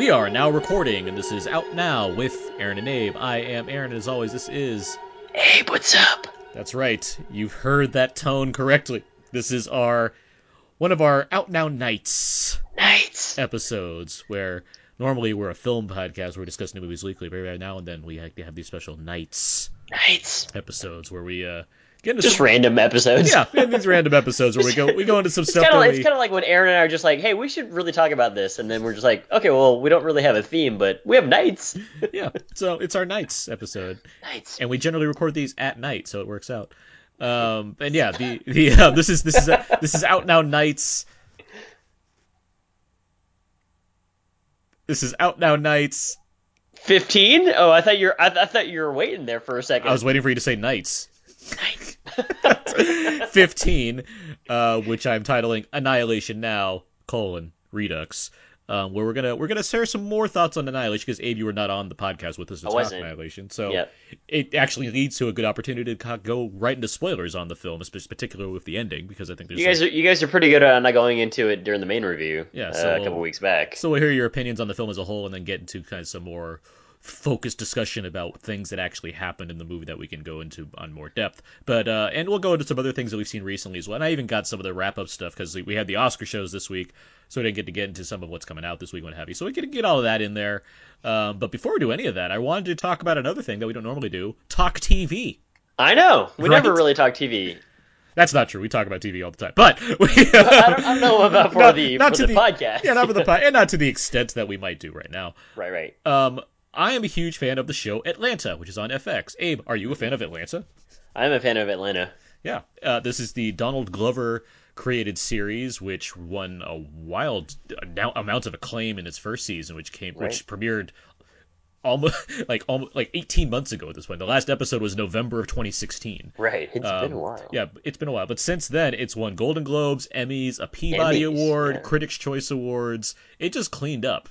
We are now recording, and this is Out Now with Aaron and Abe. I am Aaron, and as always, this is. Abe, what's up? That's right. You've heard that tone correctly. This is our. one of our Out Now Nights Nights. episodes, where normally we're a film podcast where we discuss new movies weekly, but every now and then we have have these special nights Nights. episodes where we uh, get into Just some. random episodes. Yeah, we have these random episodes where we go we go into some It's stuff kind of that it's kind of like when Aaron and I are just like, hey, we should really talk about this, and then we're just like, okay, well, we don't really have a theme, but we have nights. yeah. So it's our nights episode. Nights. and we generally record these at night, so it works out. Um, and yeah, the the uh, this is this is this is out now nights. This is out now nights. Fifteen? Oh, I thought you're. I, I thought you were waiting there for a second. I was waiting for you to say nights. Nights. Fifteen, uh, which I'm titling "Annihilation Now: colon Redux." Um, where we're gonna we're gonna share some more thoughts on Annihilation because Abe, you were not on the podcast with us to I talk wasn't. Annihilation, so Yep. it actually leads to a good opportunity to go right into spoilers on the film, particularly with the ending, because I think there's You guys are you guys are pretty good at not going into it during the main review. Yeah, uh, a couple weeks back. So we'll hear your opinions on the film as a whole, and then get into kind of some more focused discussion about things that actually happened in the movie that we can go into on more depth. But uh, and we'll go into some other things that we've seen recently as well. And I even got some of the wrap up stuff because we had the Oscar shows this week, so we didn't get to get into some of what's coming out this week what have you. So we can get all of that in there. Um, but before we do any of that, I wanted to talk about another thing that we don't normally do: talk TV. I know. We Right? never really talk TV. That's not true. We talk about TV all the time, but we, I don't, I don't know about for Not- the not for to the, the- podcast. yeah, not for the podcast, and not to the extent that we might do right now. right, right. Um, I am a huge fan of the show Atlanta, which is on FX. Abe, are you a fan of Atlanta? I'm a fan of Atlanta. Yeah. Uh, this is the Donald Glover created series, which won a wild amount of acclaim in its first season, which came which premiered almost like almost like 18 months ago at this point. The last episode was November of 2016. Right. It's Um, been a while. Yeah, it's been a while, but since then it's won Golden Globes, Emmys, a Peabody Emmys, Award, yeah. Critics' Choice Awards. It just cleaned up.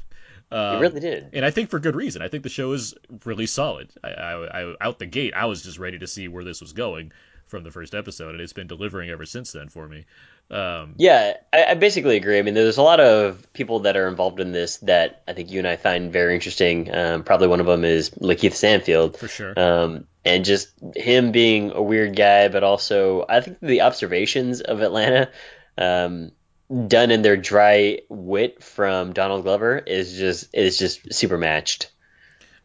It Um, really did. and I think for good reason. I think the show is really solid. I, I, I out the gate, I was just ready to see where this was going from the first episode, and it's been delivering ever since then for me. Um, Yeah, I, I basically agree. I mean, there's a lot of people that are involved in this that I think you and I find very interesting. Um, probably one of them is Lakeith Stanfield. for sure. Um, and just him being a weird guy, but also I think the observations of Atlanta, um, done in their dry wit from Donald Glover is just is just super matched.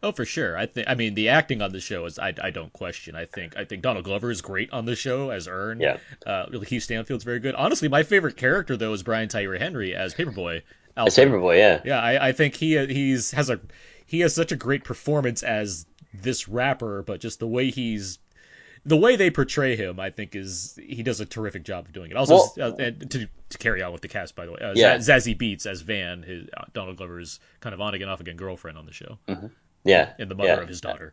oh, for sure. I think. I mean, the acting on the show is. I, I don't question. I think. I think Donald Glover is great on the show as Earn. Yeah. Uh, Keith Stanfield's very good. Honestly, my favorite character though is Brian Tyree Henry as Paper Boi. A Saber Boy, yeah. Yeah, I, I think he he's has a he has such a great performance as this rapper, but just the way he's the way they portray him, I think is he does a terrific job of doing it. Also, Well- uh, and to to carry on with the cast, by the way, uh, Yeah. Zaz- Zazie Beetz as Van, his uh, Donald Glover's kind of on again, off again girlfriend on the show, Yeah. and the mother yeah. of his daughter.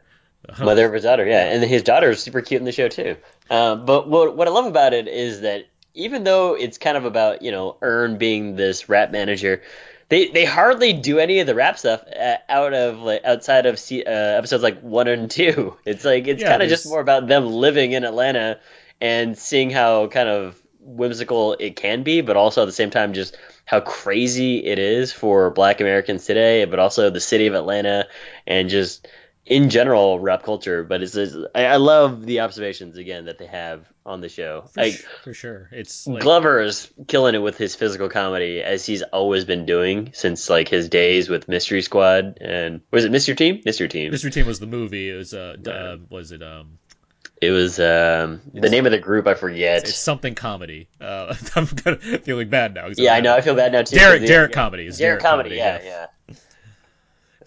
Mother of his daughter, yeah, and his daughter is super cute in the show too. Um, but what what I love about it is that even though it's kind of about you know Earn being this rap manager, they they hardly do any of the rap stuff uh, out of like outside of uh, episodes like one and two. It's like it's Yeah, kind of just more about them living in Atlanta and seeing how kind of whimsical it can be, but also at the same time just how crazy it is for Black Americans today, but also the city of Atlanta and just in general rap culture. But it's, it's I, I love the observations again that they have on the show. For, Like for sure, it's like, Glover is killing it with his physical comedy as he's always been doing since like his days with Mystery Squad and was it Mystery Team? Mystery Team. Mystery Team was the movie. It was uh, d- uh was it um It was um, the name of the group I forget. it's something comedy. Uh, I'm feeling bad now. yeah, I'm know. I feel bad now too. Derrick Derrick yeah, comedy is Derrick, comedy. yeah. Yeah, yeah.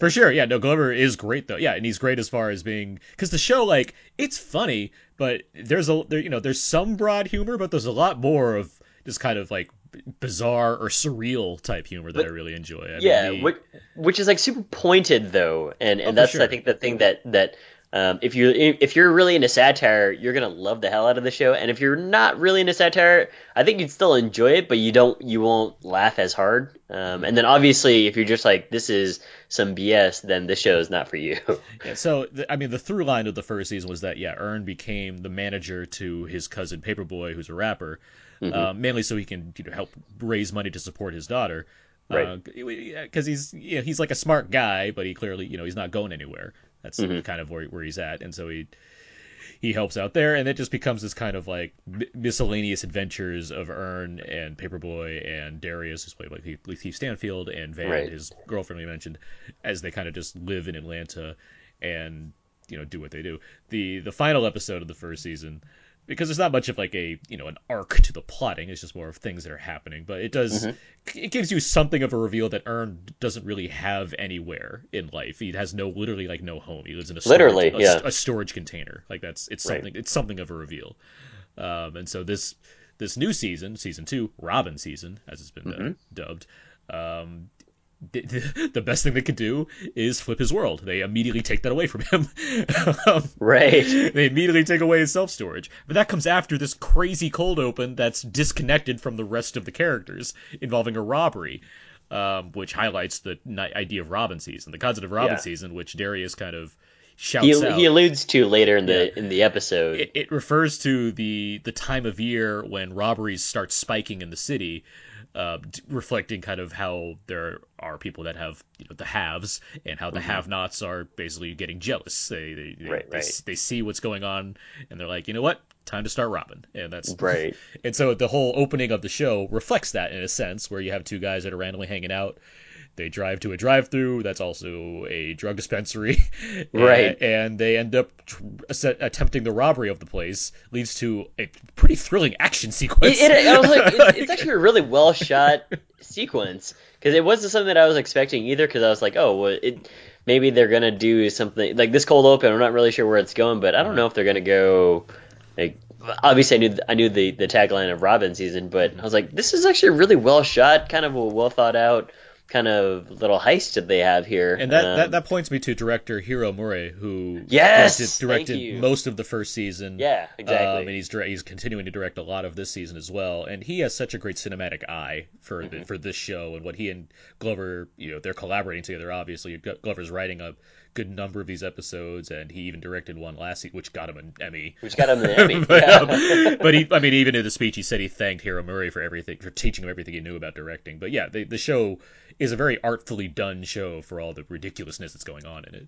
For sure, yeah. No, Glover is great though. Yeah, and he's great as far as being because the show, like, it's funny, but there's a there, you know, there's some broad humor, but there's a lot more of just kind of like bizarre or surreal type humor that But- I really enjoy. I mean, yeah, the- which, which is like super pointed though, and Oh, and for that's sure. I think the thing that that um, if you if you're really into satire, you're gonna love the hell out of the show, and if you're not really into satire, I think you'd still enjoy it, but you don't you won't laugh as hard. Um, and then obviously, if you're just like this is some BS, then this show is not for you. Yeah, so th- I mean, the through line of the first season was that yeah, Earn became the manager to his cousin Paper Boi, who's a rapper, Mm-hmm. uh, mainly so he can you know help raise money to support his daughter. Right. Because he's you know, he's like a smart guy, but he clearly you know he's not going anywhere. That's Mhm. kind of where where he's at, and so he he helps out there, and it just becomes this kind of like miscellaneous adventures of Earn and Paper Boi and Darius, who's played by Keith, Keith Stanfield, and Van, Right. his girlfriend we mentioned, as they kind of just live in Atlanta and you know do what they do. The the final episode of the first season. Because there's not much of like a you know an arc to the plotting, it's just more of things that are happening. But it does Mhm. it gives you something of a reveal that Earn doesn't really have anywhere in life. He has no literally like no home. He lives in a storage, Literally, a, yeah. a storage container. Like that's it's Right. something it's something of a reveal. Um, and so this this new season, season two, Robin season, as it's been uh, Mhm. dubbed, um, the, best thing they could do is flip his world. They immediately take that away from him. um, Right. they immediately take away his self storage. But that comes after this crazy cold open that's disconnected from the rest of the characters involving a robbery, um, which highlights the idea of Robin season, the concept of Robin Yeah. season, which Darius kind of shouts He, out. he alludes to later in the in the episode. it, it refers to the the time of year when robberies start spiking in the city, uh, reflecting kind of how there are people that have you know the haves and how the have-nots are basically getting jealous. They they, they, Mm-hmm. Right, they, right. they see what's going on and they're like, you know what, time to start robbing. And that's Right. and so the whole opening of the show reflects that in a sense, where you have two guys that are randomly hanging out. They drive to a drive-through. That's also a drug dispensary, Right. And, they end up tr- attempting the robbery of the place. Leads to a pretty thrilling action sequence. It, it, I was like, it's, it's actually a really well shot sequence because it wasn't something that I was expecting either. Because I was like, oh, well, it maybe they're gonna do something like this cold open. I'm not really sure where it's going, but I don't know if they're gonna go like. Obviously, I knew I knew the the tagline of Robin season, but I was like, this is actually a really well shot, kind of a well thought out kind of little heist that they have here. And that, Um, that, that points me to director Hiro Murai, who Yes! directed, directed most of the first season. yeah, exactly. Um, and he's he's continuing to direct a lot of this season as well, and he has such a great cinematic eye for Mm-hmm. the, for this show and what he and Glover, you know, they're collaborating together. Obviously, Glo- Glover's writing a good number of these episodes, and he even directed one last season, which got him an Emmy. Which got him the Emmy. but, yeah. um, but he, I mean, even in the speech, he said he thanked Hiro Murai for everything, for teaching him everything he knew about directing. But yeah, the, the show is a very artfully done show for all the ridiculousness that's going on in it.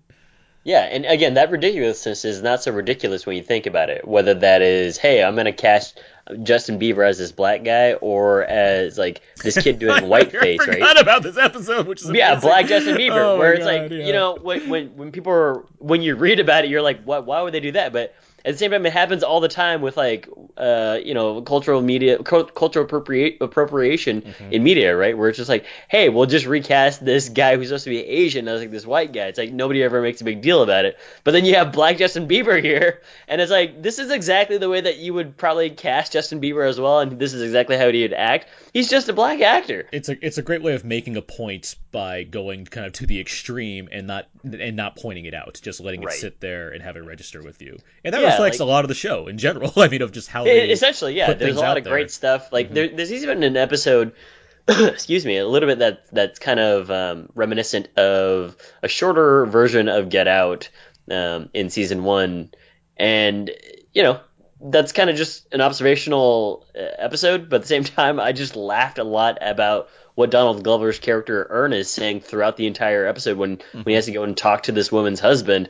Yeah, and again, that ridiculousness is not so ridiculous when you think about it. Whether that is, hey, I'm gonna cast Justin Bieber as this black guy, or as like this kid doing whiteface, I right? forgot about this episode, which is Yeah, amazing. Black Justin Bieber, Oh where it's God, like yeah. you know when when when people are when you read about it, you're like, what? Why would they do that? But at the same time, it happens all the time with like uh you know cultural media cul- cultural appropriate, appropriation Mm-hmm. in media, right? Where it's just like, hey, we'll just recast this guy who's supposed to be Asian as like this white guy. It's like nobody ever makes a big deal about it. But then you have Black Justin Bieber here, and it's like this is exactly the way that you would probably cast Justin Bieber as well, and this is exactly how he would act. He's just a black actor. it's a it's a great way of making a point by going kind of to the extreme and not and not pointing it out, just letting Right. it sit there and have it register with you. And that Yeah, reflects like- a lot of the show in general. I mean, of just how It- they essentially, yeah. There's a lot of there. great stuff. Like Mhm. there, there's even an episode, excuse me, a little bit that that's kind of um, reminiscent of a shorter version of Get Out um, in season one, and you know that's kind of just an observational uh, episode. But at the same time, I just laughed a lot about what Donald Glover's character Earn is saying throughout the entire episode when when he has to go and talk to this woman's husband.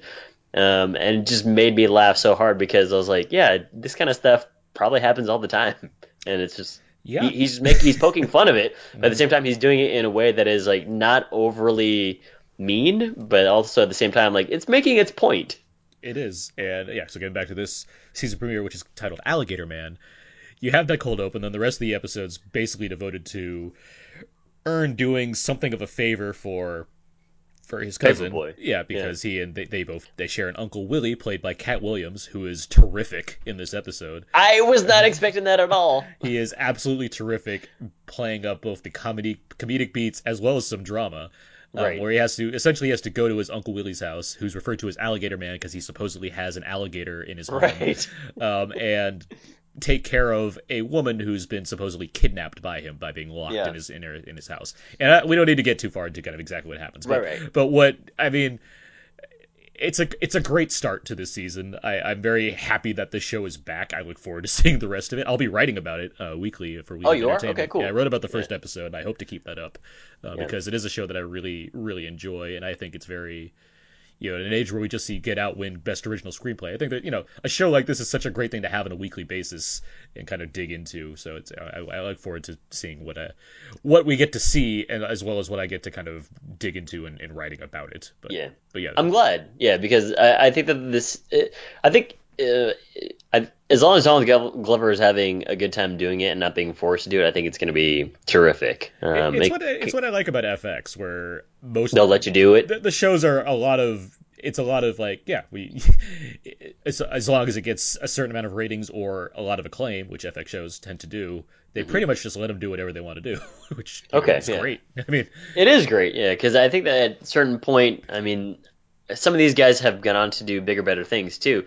Um, and it just made me laugh so hard because I was like, yeah, this kind of stuff probably happens all the time, and it's just yeah. he, he's making he's poking fun of it, but at the same time he's doing it in a way that is like not overly mean, but also at the same time like it's making its point. It is, and yeah. So getting back to this season premiere, which is titled Alligator Man, you have that cold open. Then the rest of the episode's basically devoted to Earn doing something of a favor for for his cousin. Paper Boi. Yeah, because he and they, they both they share an Uncle Willie, played by Katt Williams, who is terrific in this episode. I was not expecting that at all. He is absolutely terrific, playing up both the comedy comedic beats as well as some drama. Um, Right. Where he has to essentially he has to go to his uncle Willie's house, who's referred to as Alligator Man because he supposedly has an alligator in his home, Right. um, and take care of a woman who's been supposedly kidnapped by him by being locked Yeah. in his in, her, in his house. And I, we don't need to get too far into kind of exactly what happens, but, Right, right. but what I mean, it's a it's a great start to this season. I, I'm very happy that the show is back. I look forward to seeing the rest of it. I'll be writing about it uh, weekly for Weekly Oh, you are? Entertainment. Okay, cool. Yeah, I wrote about the first episode, and I hope to keep that up uh, Yeah. because it is a show that I really really enjoy, and I think it's very you know, in an age where we just see Get Out win Best Original Screenplay, I think that you know a show like this is such a great thing to have on a weekly basis and kind of dig into. So it's I, I look forward to seeing what uh, what we get to see, and as well as what I get to kind of dig into and, and writing about it. But Yeah. but yeah, I'm glad. Yeah, because I, I think that this. I think uh, I, as long as Donald Glo- Glover is having a good time doing it and not being forced to do it, I think it's going to be terrific. It- Um, it's make- what I, it's what I like about FX, where most they'll let you do it. the, the shows are a lot of it's a lot of like yeah we as, as long as it gets a certain amount of ratings or a lot of acclaim which fx shows tend to do they pretty much just let them do whatever they want to do which know, Okay, is yeah. great i mean It is great, yeah, because I think that at a certain point, I mean, some of these guys have gone on to do bigger, better things too,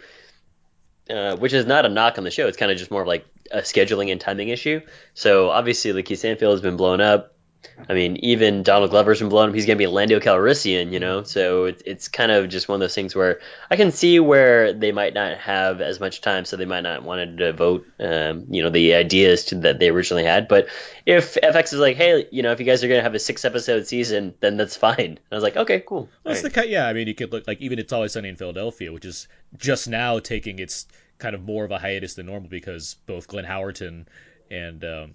uh, which is not a knock on the show. It's kind of just more of like a scheduling and timing issue. So obviously, Lakeith Stanfield has been blown up. I mean, even Donald Glover's been blown up. He's going to be Lando Calrissian, you know. So it's it's kind of just one of those things where I can see where they might not have as much time, so they might not want to devote, um, you know, the ideas to that they originally had. But if FX is like, hey, you know, if you guys are going to have a six episode season, then that's fine. And I was like, okay, cool. Well, All right. the yeah. I mean, you could look like even it's always sunny in Philadelphia, which is just now taking its kind of more of a hiatus than normal because both Glenn Howerton and um,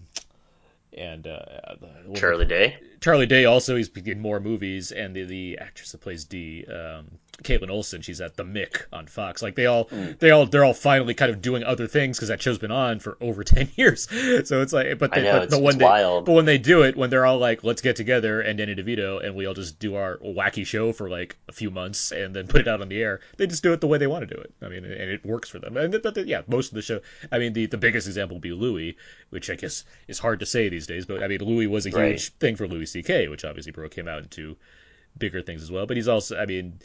and uh, the- Charlie Day. Charlie Day also he's in more movies, and the, the actress that plays D, um, Kaitlin Olson, she's at the Mick on Fox. Like they all, Mm. they all, they're all finally kind of doing other things because that show's been on for over ten years. So it's like, but they, know, but, it's- when it's they, wild. but when they do it, when they're all like, let's get together and Danny DeVito, and we all just do our wacky show for like a few months and then put it out on the air. They just do it the way they want to do it. I mean, and it works for them. And the, yeah, most of the show. I mean, the the biggest example would be Louie, which I guess is hard to say these days. But I mean, Louie was a Right. huge thing for Louis C.K., which obviously broke him out into bigger things as well. But he's also, I mean,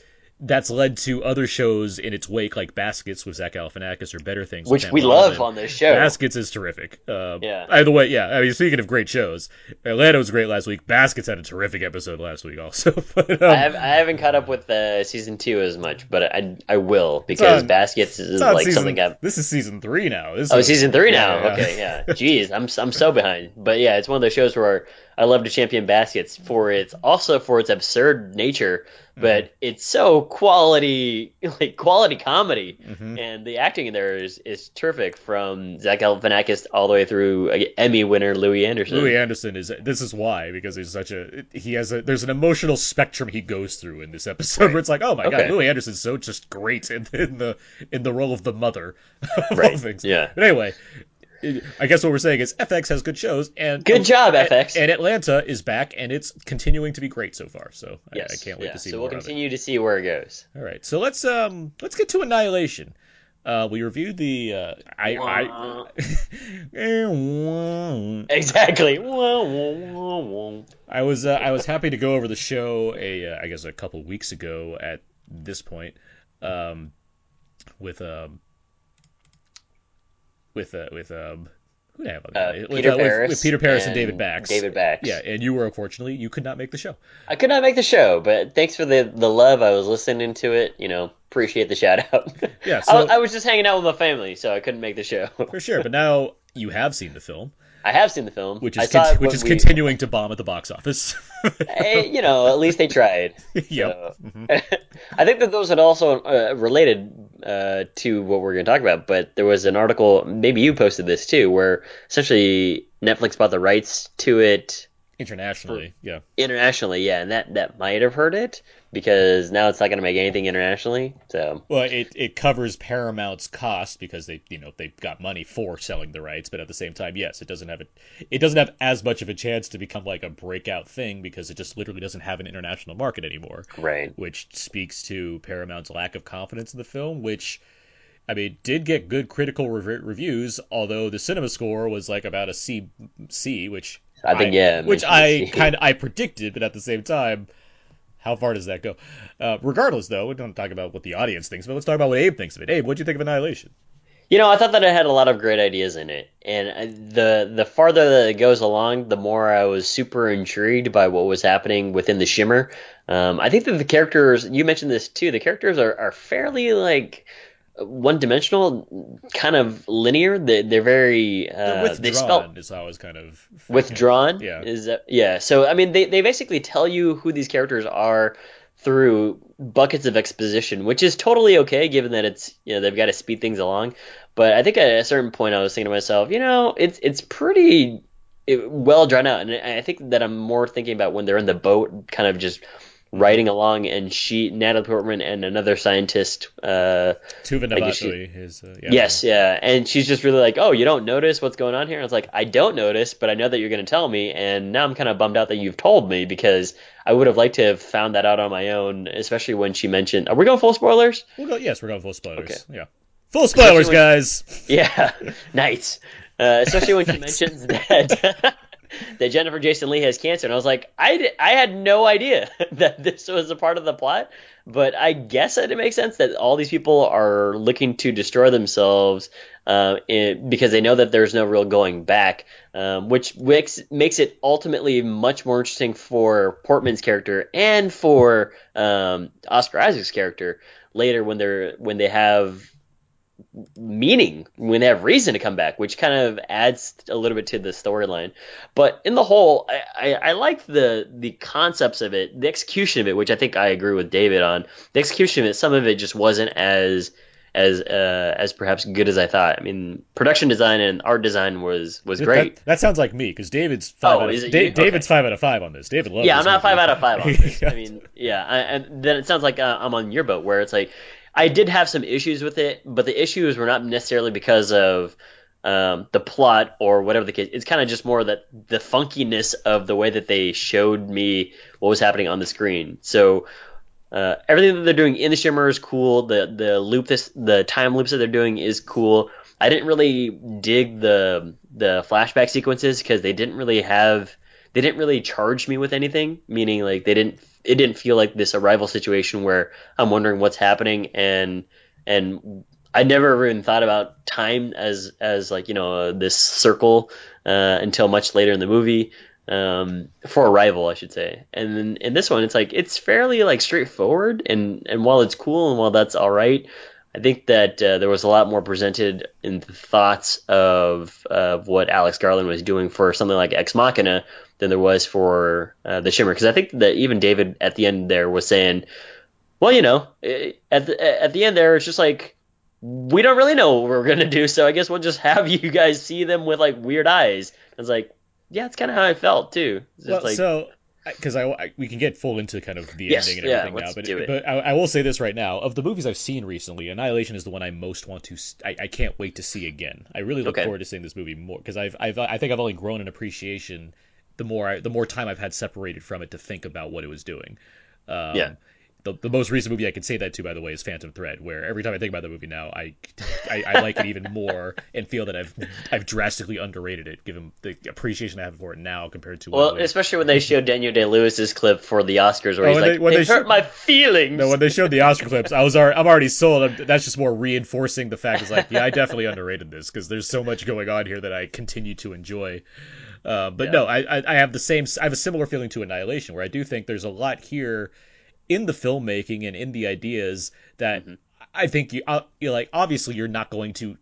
that's led to other shows in its wake, like Baskets with Zach Galifianakis or Better Things, Which we love on this show. Baskets is terrific. Uh, Yeah. Either way, yeah. I mean, speaking of great shows, Atlanta was great last week. Baskets had a terrific episode last week, also. but, um, I, have, I haven't caught up with uh, season two as much, but I I will because on- Baskets is like season, something I've. This is season three now. This Oh, is- season three now. yeah. Okay, yeah. Jeez, I'm I'm so behind. But yeah, it's one of those shows where I love to champion Baskets for its also for its absurd nature, Mm-hmm. but it's so quality like quality comedy, Mhm. and the acting in there is is terrific from Zach Galifianakis all the way through Emmy winner Louie Anderson. Louie Anderson is. This is why because he's such a. He has a. There's an emotional spectrum he goes through in this episode where it's like, oh my god, Okay. Louie Anderson's so just great in, in the in the role of the mother of all Right. things. Yeah. But anyway, I guess what we're saying is FX has good shows and Good job, and- FX. And Atlanta is back and it's continuing to be great so far. So I- Yes, I, can't wait yeah. to see So we'll continue to see where it goes. All right, so let's um let's get to Annihilation. Uh, we reviewed the uh, I I. Exactly. Wah, wah. I was uh, I was happy to go over the show a uh, I guess a couple weeks ago at this point um, with um with uh, with um who did I have on Uh, there? with, Peter uh, with- Paras. with, Peter Paras and, David Bax. David Bax. Yeah, and you were unfortunately you could not make the show. I could not make the show, but thanks for the the love. I was listening to it. You know, appreciate the shout out. Yeah, I, so- I was just hanging out with my family, so I couldn't make the show. For sure, but now you have seen the film, I have seen the film, which is con- which is we- continuing to bomb at the box office. Eh, you know, at least they tried. yep. So- I think that those had also uh, related uh, to what we're going to talk about, but there was an article, maybe you posted this too, where essentially Netflix bought the rights to it Internationally, yeah. internationally, yeah, and that, that might have hurt it because now it's not going to make anything internationally. So Well, it, it covers Paramount's cost because they you know they've got money for selling the rights, but at the same time, yes, it doesn't have a, it doesn't have as much of a chance to become like a breakout thing because it just literally doesn't have an international market anymore, right, which speaks to Paramount's lack of confidence in the film, which. I mean, did get good critical rev- reviews, although the cinema score was like about a C, C, which I think yeah, which I kind of I predicted, but at the same time, how far does that go? Uh, regardless, though, we don't talk about what the audience thinks, but let's talk about what Abe thinks of it. Abe, what do you think of Annihilation? You know, I thought that it had a lot of great ideas in it, and uh, the the farther that it goes along, the more I was super intrigued by what was happening within the Shimmer. Um, I think that the characters, you mentioned this too, the characters are, are fairly like one dimensional, kind of linear. They, they're very They're uh, they spell withdrawn is always kind of withdrawn. yeah. Is that, yeah. So I mean, they they basically tell you who these characters are through buckets of exposition, which is totally okay given that it's you know they've got to speed things along. But I think at a certain point I was thinking to myself, you know, it's it's pretty well drawn out, and I think that I'm more thinking about when they're in the boat, kind of just riding along, and she, Natalie Portman, and another scientist, uh, Tuva I guess she, Novotny is uh, yeah. yes, yeah, and she's just really like, oh, you don't notice what's going on here? I was like, I don't notice, but I know that you're going to tell me, and now I'm kind of bummed out that you've told me because I would have liked to have found that out on my own, especially when she mentioned, are we going full spoilers? We'll go. Yes, we're going full spoilers. Okay. Yeah, full spoilers, when- guys. Yeah, nice. Uh, especially when she mentions that that Jennifer Jason Lee has cancer, and I was like, I, I had no idea that this was a part of the plot, but I guess that it makes sense that all these people are looking to destroy themselves uh, in, because they know that there's no real going back, um, which makes makes it ultimately much more interesting for Portman's character and for um, Oscar Isaac's character later when they're when they have meaning when they have reason to come back, which kind of adds a little bit to the storyline. But in the whole, I, I, I like the the concepts of it, the execution of it, which I think I agree with David on. The execution of it, some of it just wasn't as as uh, as perhaps good as I thought. I mean, production design and art design was was great. That, that sounds like me because David's five. Oh, out of, Da- you? David's five out of five on this. David loves. yeah, I'm not movie. five out of five on this. I mean, yeah, I, and then it sounds like uh, I'm on your boat where it's like I did have some issues with it, but the issues were not necessarily because of um, the plot or whatever the case. It's kind of just more that the funkiness of the way that they showed me what was happening on the screen. So. Uh, everything that they're doing in the shimmer is cool. The the loop this the time loops that they're doing is cool. I didn't really dig the the flashback sequences because they didn't really have they didn't really charge me with anything. Meaning like they didn't it didn't feel like this arrival situation where I'm wondering what's happening and and I never even thought about time as as like you know uh, this circle uh, until much later in the movie um, for Arrival, I should say. And then in this one, it's like it's fairly like straightforward, and and while it's cool and while that's all right, I think that uh, there was a lot more presented in the thoughts of of what Alex Garland was doing for something like Ex Machina than there was for uh, the Shimmer. Because I think that even David at the end there was saying, well, you know, at the at the end there, it's just like we don't really know what we're gonna do, so I guess we'll just have you guys see them with like weird eyes. I was like, yeah, it's kind of how I felt too. It's just Well, like, so because I, I- we can get full into kind of the Yes, ending and yeah, everything now, but it. but I, I will say this right now: of the movies I've seen recently, Annihilation is the one I most want to. I can't wait to see again. I really look Okay. forward to seeing this movie more because I've, I've I think I've only grown in appreciation the more I, the more time I've had separated from it to think about what it was doing. Um, Yeah. The, the most recent movie I can say that to, by the way, is Phantom Thread, where every time I think about the movie now, I, I, I like it even more and feel that I've I've drastically underrated it, given the appreciation I have for it now compared to well, especially when they showed Daniel Day Lewis's clip for the Oscars, where Oh, he's like, they- when they, they hurt showed- my feelings. No, when they showed the Oscar clips, I was already, I'm already sold. I'm, that's just more reinforcing the fact. It's like, yeah, I definitely underrated this because there's so much going on here that I continue to enjoy. Uh, but Yeah. no, I, I I have the same. I have a similar feeling to Annihilation, where I do think there's a lot here in the filmmaking and in the ideas that Mm-hmm. I think you, uh, you like. Obviously, you're not going to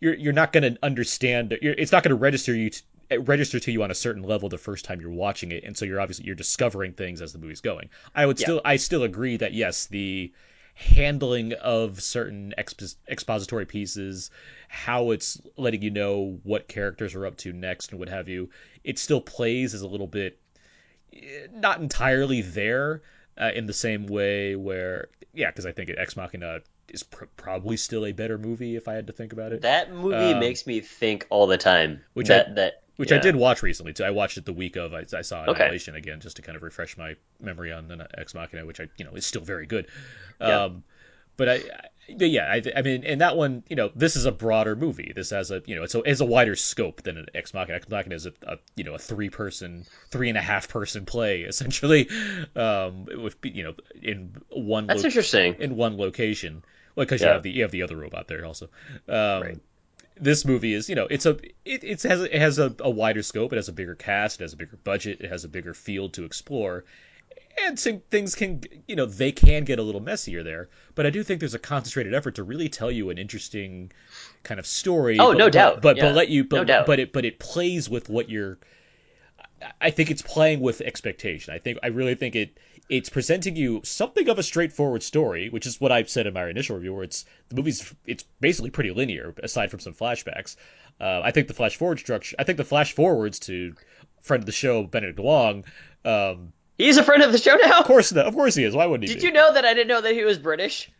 you're you're not going to understand. You're, it's not going to register you. To, register to you on a certain level the first time you're watching it and so you're obviously you're discovering things as the movie's going i would Yeah. still i still agree that yes the handling of certain expo- expository pieces how it's letting you know what characters are up to next and what have you it still plays as a little bit eh, not entirely there uh, in the same way where yeah because i think ex machina is pr- probably still a better movie if i had to think about it that movie Um, makes me think all the time. which I- that that which I did watch recently too. I watched it the week of. I, I saw Okay. Annihilation again just to kind of refresh my memory on the Ex Machina, which I you know is still very good. Yeah. Um, but I, I yeah, I, I mean, and that one, you know, this is a broader movie. This has a, you know, it's a, it's a wider scope than an Ex Machina. Ex Machina is a, a you know, a three person, three and a half person play essentially, um, with you know, in one That's lo- interesting. in one location. Well, because you have the you have the other robot there also. Um, Right. This movie is, you know, it's a it, it has it has a, a wider scope. It has a bigger cast. It has a bigger budget. It has a bigger field to explore. And things can, you know, they can get a little messier there. But I do think there's a concentrated effort to really tell you an interesting kind of story. Oh, but- no doubt. But Yeah. but let you but No doubt. but it but it plays with what you're. I- I think it's playing with expectation. I think I really think it it's presenting you something of a straightforward story, which is what I've said in my initial review, where it's the movie's it's basically pretty linear aside from some flashbacks. Uh, I think the flash forward structure. I think the flash forwards to friend of the show Benedict Wong. Um, He's a friend of the show now. of course, of course he is. Why wouldn't he? Did be? you know that I didn't know that he was British?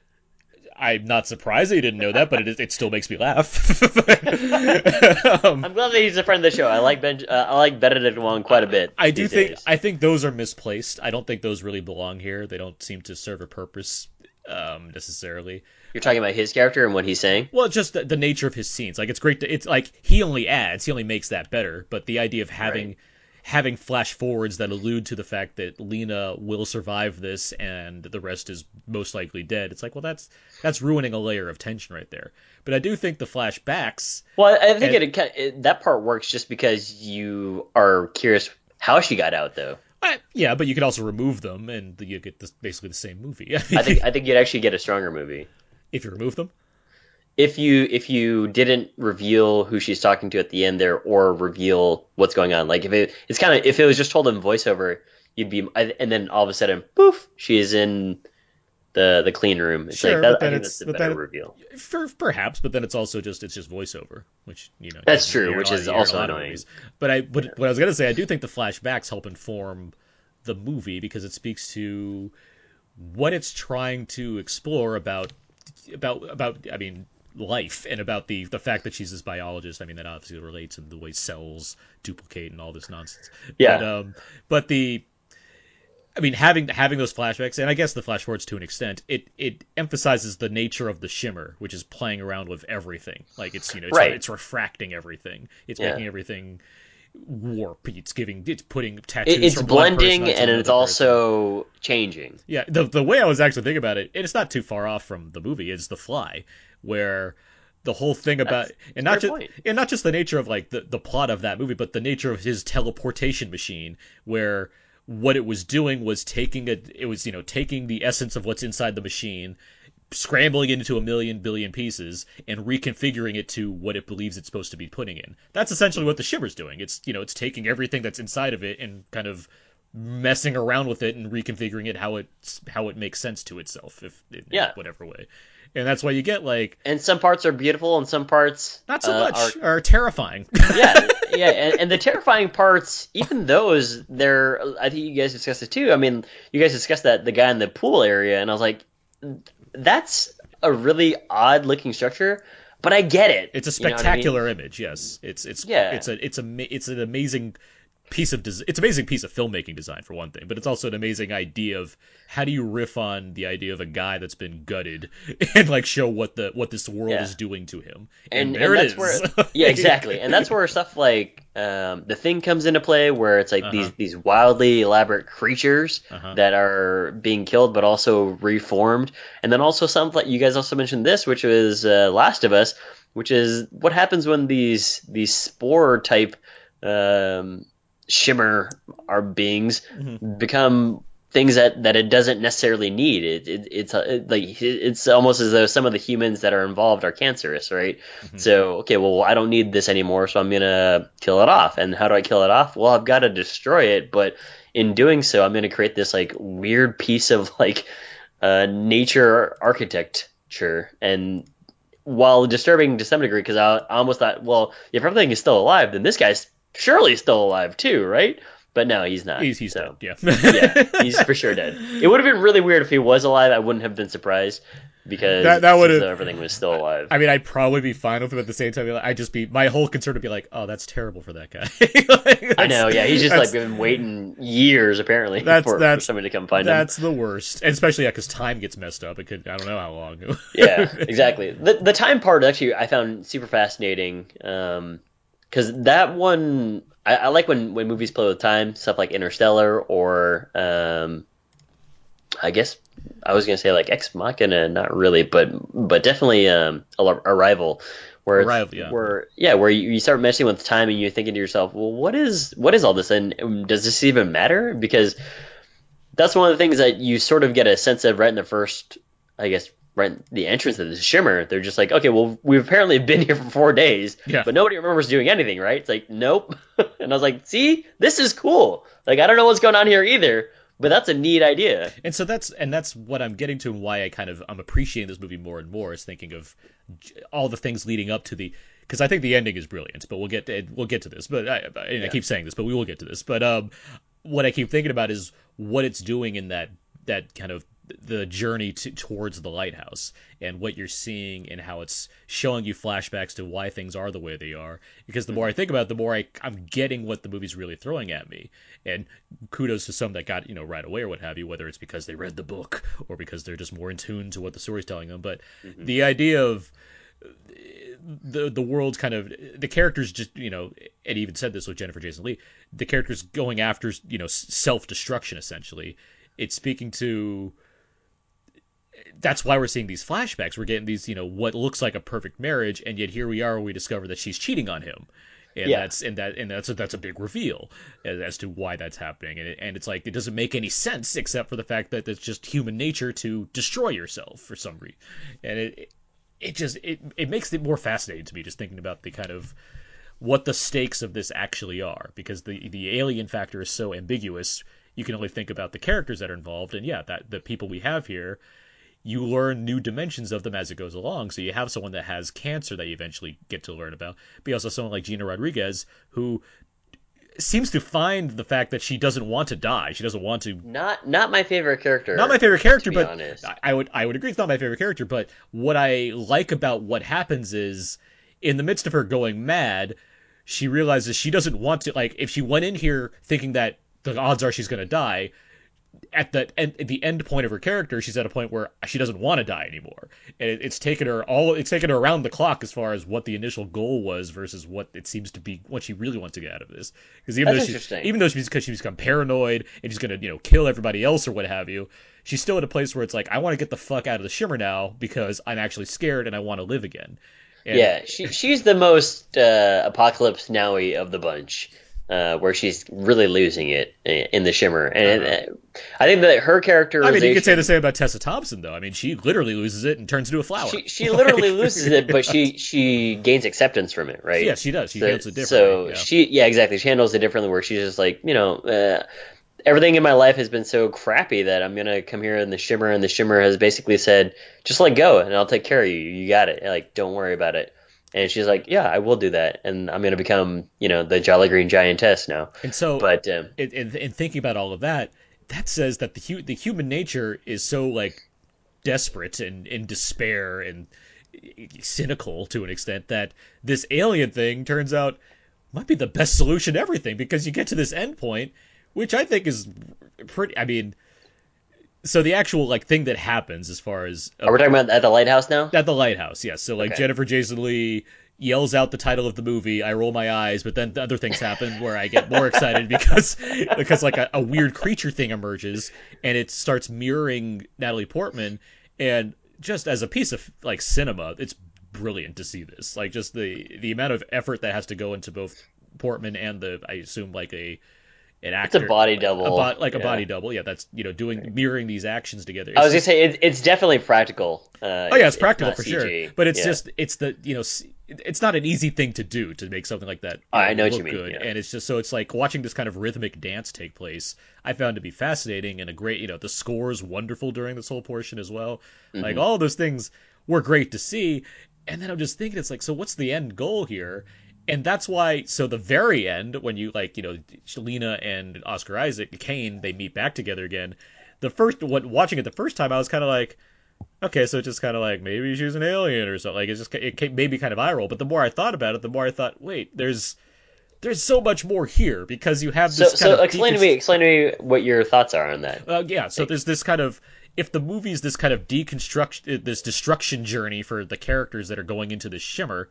I'm not surprised that you didn't know that, but it, it still makes me laugh. um, I'm glad that he's a friend of the show. I like Ben. Uh, I like Benedict Wong quite a bit. I do think days. I think those are misplaced. I don't think those really belong here. They don't seem to serve a purpose um, necessarily. you're talking about his character and what he's saying. Well, just the, the nature of his scenes. Like it's great. To, it's like he only adds, he only makes that better. But the idea of having Right. Having flash forwards that allude to the fact that Lena will survive this and the rest is most likely dead. It's like, well, that's that's ruining a layer of tension right there. But I do think the flashbacks. Well, I think And- it, it, that part works just because you are curious how she got out, though. I, yeah, but you could also remove them, and you get this, basically the same movie. I think I think you'd actually get a stronger movie if you remove them. If you if you didn't reveal who she's talking to at the end there, or reveal what's going on. Like if it it's kind of if it was just told in voiceover, you'd be and then all of a sudden, poof, she is in the the clean room. It's Sure, like that, but then I think it's- that's a but better then- reveal. For, perhaps, but then it's also just it's just voiceover, which you know That's true, which is you hear in a also annoying. movies. But I, but what I was gonna say, I do think the flashbacks help inform the movie because it speaks to what it's trying to explore about about about I mean life and about the the fact that she's this biologist. I mean that obviously relates in the way cells duplicate and all this nonsense. Yeah. But, um, but the I mean, having having those flashbacks, and I guess the flash forwards to an extent, it it emphasizes the nature of the shimmer, which is playing around with everything. Like it's you know, it's, Right. it's refracting everything. It's Yeah. making everything warp. It's giving, it's putting tattoos. It, it's blending and it's person. also changing. Yeah, the the way I was actually thinking about it, and it's not too far off from the movie, is The Fly, where the whole thing about That's- and not just point. and not just the nature of like the, the plot of that movie, but the nature of his teleportation machine, where what it was doing was taking a it was you know taking the essence of what's inside the machine scrambling it into a million billion pieces and reconfiguring it to what it believes it's supposed to be putting in. That's essentially what the shimmer's doing. It's you know it's taking everything that's inside of it and kind of messing around with it and reconfiguring it how it how it makes sense to itself if in Yeah. whatever way. And that's why you get like And some parts are beautiful, and some parts not so uh, much are are terrifying. yeah, yeah, and, and the terrifying parts, even those, they're. I think you guys discussed it too. I mean, you guys discussed that the guy in the pool area, and I was like, that's a really odd looking structure, but I get it. It's a You know I mean? spectacular image. Yes, it's it's Yeah. It's a it's a it's an amazing piece of des- it's an amazing piece of filmmaking design for one thing, but it's also an amazing idea of how do you riff on the idea of a guy that's been gutted and like show what the what this world Yeah. is doing to him. and, there and it that's is. where yeah exactly and that's where stuff like um, the thing comes into play where it's like these Uh-huh. these wildly elaborate creatures Uh-huh. that are being killed but also reformed and then also something like you guys also mentioned this which was uh, last of us which is what happens when these these spore type um, shimmer our beings Mhm. become things that, that it doesn't necessarily need. It, it it's uh, it, like it's almost as though some of the humans that are involved are cancerous, right? Mhm. So okay, well I don't need this anymore, so I'm gonna kill it off. And how do I kill it off? Well, I've got to destroy it, but in doing so, I'm gonna create this like weird piece of like uh, nature architecture and. While disturbing to some degree, because I, I almost thought, well, if everything is still alive, then this guy's surely still alive too, right? But no, he's not. he's he's so dead. Yeah. yeah, he's for sure dead. It would have been really weird if he was alive. I wouldn't have been surprised because That- that would've- everything was still alive. I mean, I'd probably be fine with him at the same time. I'd just be my whole concern would be like, oh, that's terrible for that guy. Like, I know, yeah. He's just like been waiting years apparently That's- for, for somebody to come find him. That's the worst, and especially because time gets messed up. It could I don't know how long. Yeah, exactly. The the time part actually I found super fascinating um, because that one I, I like when when movies play with time, stuff like Interstellar or um, I guess I was gonna say like Ex Machina, not really, but but definitely um, Arrival, where Arrival, yeah. where yeah, where you, you start messing with time and you're thinking to yourself, well, what is what is all this, and um, does this even matter? Because that's one of the things that you sort of get a sense of right in the first, I guess, right the entrance of the shimmer. They're just like, okay, well, we've apparently been here for four days, yeah. but nobody remembers doing anything, right? It's like, nope. and I was like, see, this is cool. Like, I don't know what's going on here either, but that's a neat idea. And so that's and that's what I'm getting to, and why I kind of I'm appreciating this movie more and more is thinking of all the things leading up to the because I think the ending is brilliant, but we'll get to, we'll get to this. But I, yeah. I keep saying this, but we will get to this. But um, what I keep thinking about is what it's doing in that that kind of the journey to, towards the lighthouse and what you're seeing and how it's showing you flashbacks to why things are the way they are. Because the more I think about it, the more I, I'm getting what the movie's really throwing at me. And kudos to some that got, you know, right away or what have you, whether it's because they read the book or because they're just more in tune to what the story's telling them. But mm-hmm. the idea of the the world's kind of the characters just you know Ed even said this with Jennifer Jason Lee the characters going after you know self destruction essentially it's speaking to that's why we're seeing these flashbacks. We're getting these, you know, what looks like a perfect marriage, and yet here we are. We discover that she's cheating on him, and yeah. that's and that and that's a, that's a big reveal as, as to why that's happening. And it, and it's like it doesn't make any sense except for the fact that it's just human nature to destroy yourself for some reason, and it it just it it makes it more fascinating to me just thinking about the kind of what the stakes of this actually are because the the alien factor is so ambiguous. You can only think about the characters that are involved, and yeah, that the people we have here you learn new dimensions of them as it goes along. So you have someone that has cancer that you eventually get to learn about, but you also have someone like Gina Rodriguez who seems to find the fact that she doesn't want to die. She doesn't want to. Not not my favorite character. Not my favorite character, but honest. I would I would agree it's not my favorite character. But what I like about what happens is, in the midst of her going mad, she realizes she doesn't want to. Like if she went in here thinking that the odds are she's going to die, at the end, at the end point of her character, she's at a point where she doesn't want to die anymore, and it, it's taken her all it's taken her around the clock as far as what the initial goal was versus what it seems to be what she really wants to get out of this. Because even That's though she's even though she's because she's become paranoid and she's gonna you know kill everybody else or what have you, she's still at a place where it's like I want to get the fuck out of the shimmer now because I'm actually scared and I want to live again. And, yeah, she she's the most uh, apocalypse nowy of the bunch uh, where she's really losing it in the Shimmer, and uh-huh. I think that her character. I mean, you could say the same about Tessa Thompson, though. I mean, she literally loses it and turns into a flower. She, she literally loses it, but she she gains acceptance from it, right? Yeah, she does. She so, handles it differently. So yeah. she, yeah, exactly. She handles it differently, where she's just like, you know. Uh, everything in my life has been so crappy that I'm gonna come here in the shimmer, and the shimmer has basically said, just let go, and I'll take care of you. You got it. Like, don't worry about it. And she's like, "Yeah, I will do that, and I'm going to become, you know, the Jolly Green Giantess now." And so, but um, in, in, in, thinking about all of that, that says that the hu- the human nature is so like desperate and in despair and cynical to an extent that this alien thing turns out might be the best solution to everything because you get to this end point, which I think is pretty. I mean, so the actual like thing that happens as far as uh, are we talking about at the lighthouse now? At the lighthouse, yes. So like okay. Jennifer Jason Lee yells out the title of the movie. I roll my eyes, but then other things happen where I get more excited because because like a, a, weird creature thing emerges and it starts mirroring Natalie Portman and just as a piece of like cinema, it's brilliant to see this. Like just the the amount of effort that has to go into both Portman and the I assume like a an actor. It's a body double, a bo- like yeah. a body double. Yeah, that's you know doing mirroring these actions together. It's I was just, gonna say it, it's definitely practical. Uh, oh yeah, it's, it's practical for CG. sure. But it's yeah. just it's the you know it's not an easy thing to do to make something like that. know, I know what you mean. Good. Yeah. And it's just so it's like watching this kind of rhythmic dance take place. I found to be fascinating and a great you know the score is wonderful during this whole portion as well. Mm-hmm. Like all those things were great to see. And then I'm just thinking, it's like, so what's the end goal here? And that's why so the very end when you like you know Lena and Oscar Isaac Kane they meet back together again the first what watching it the first time I was kind of like okay so it's just kind of like maybe she's an alien or something like it's just it came, maybe kind of eye roll but the more I thought about it the more I thought wait there's there's so much more here because you have this so, so explain to me explain to me what your thoughts are on that. Uh, yeah so there's this kind of if the movie's this kind of deconstruction this destruction journey for the characters that are going into the shimmer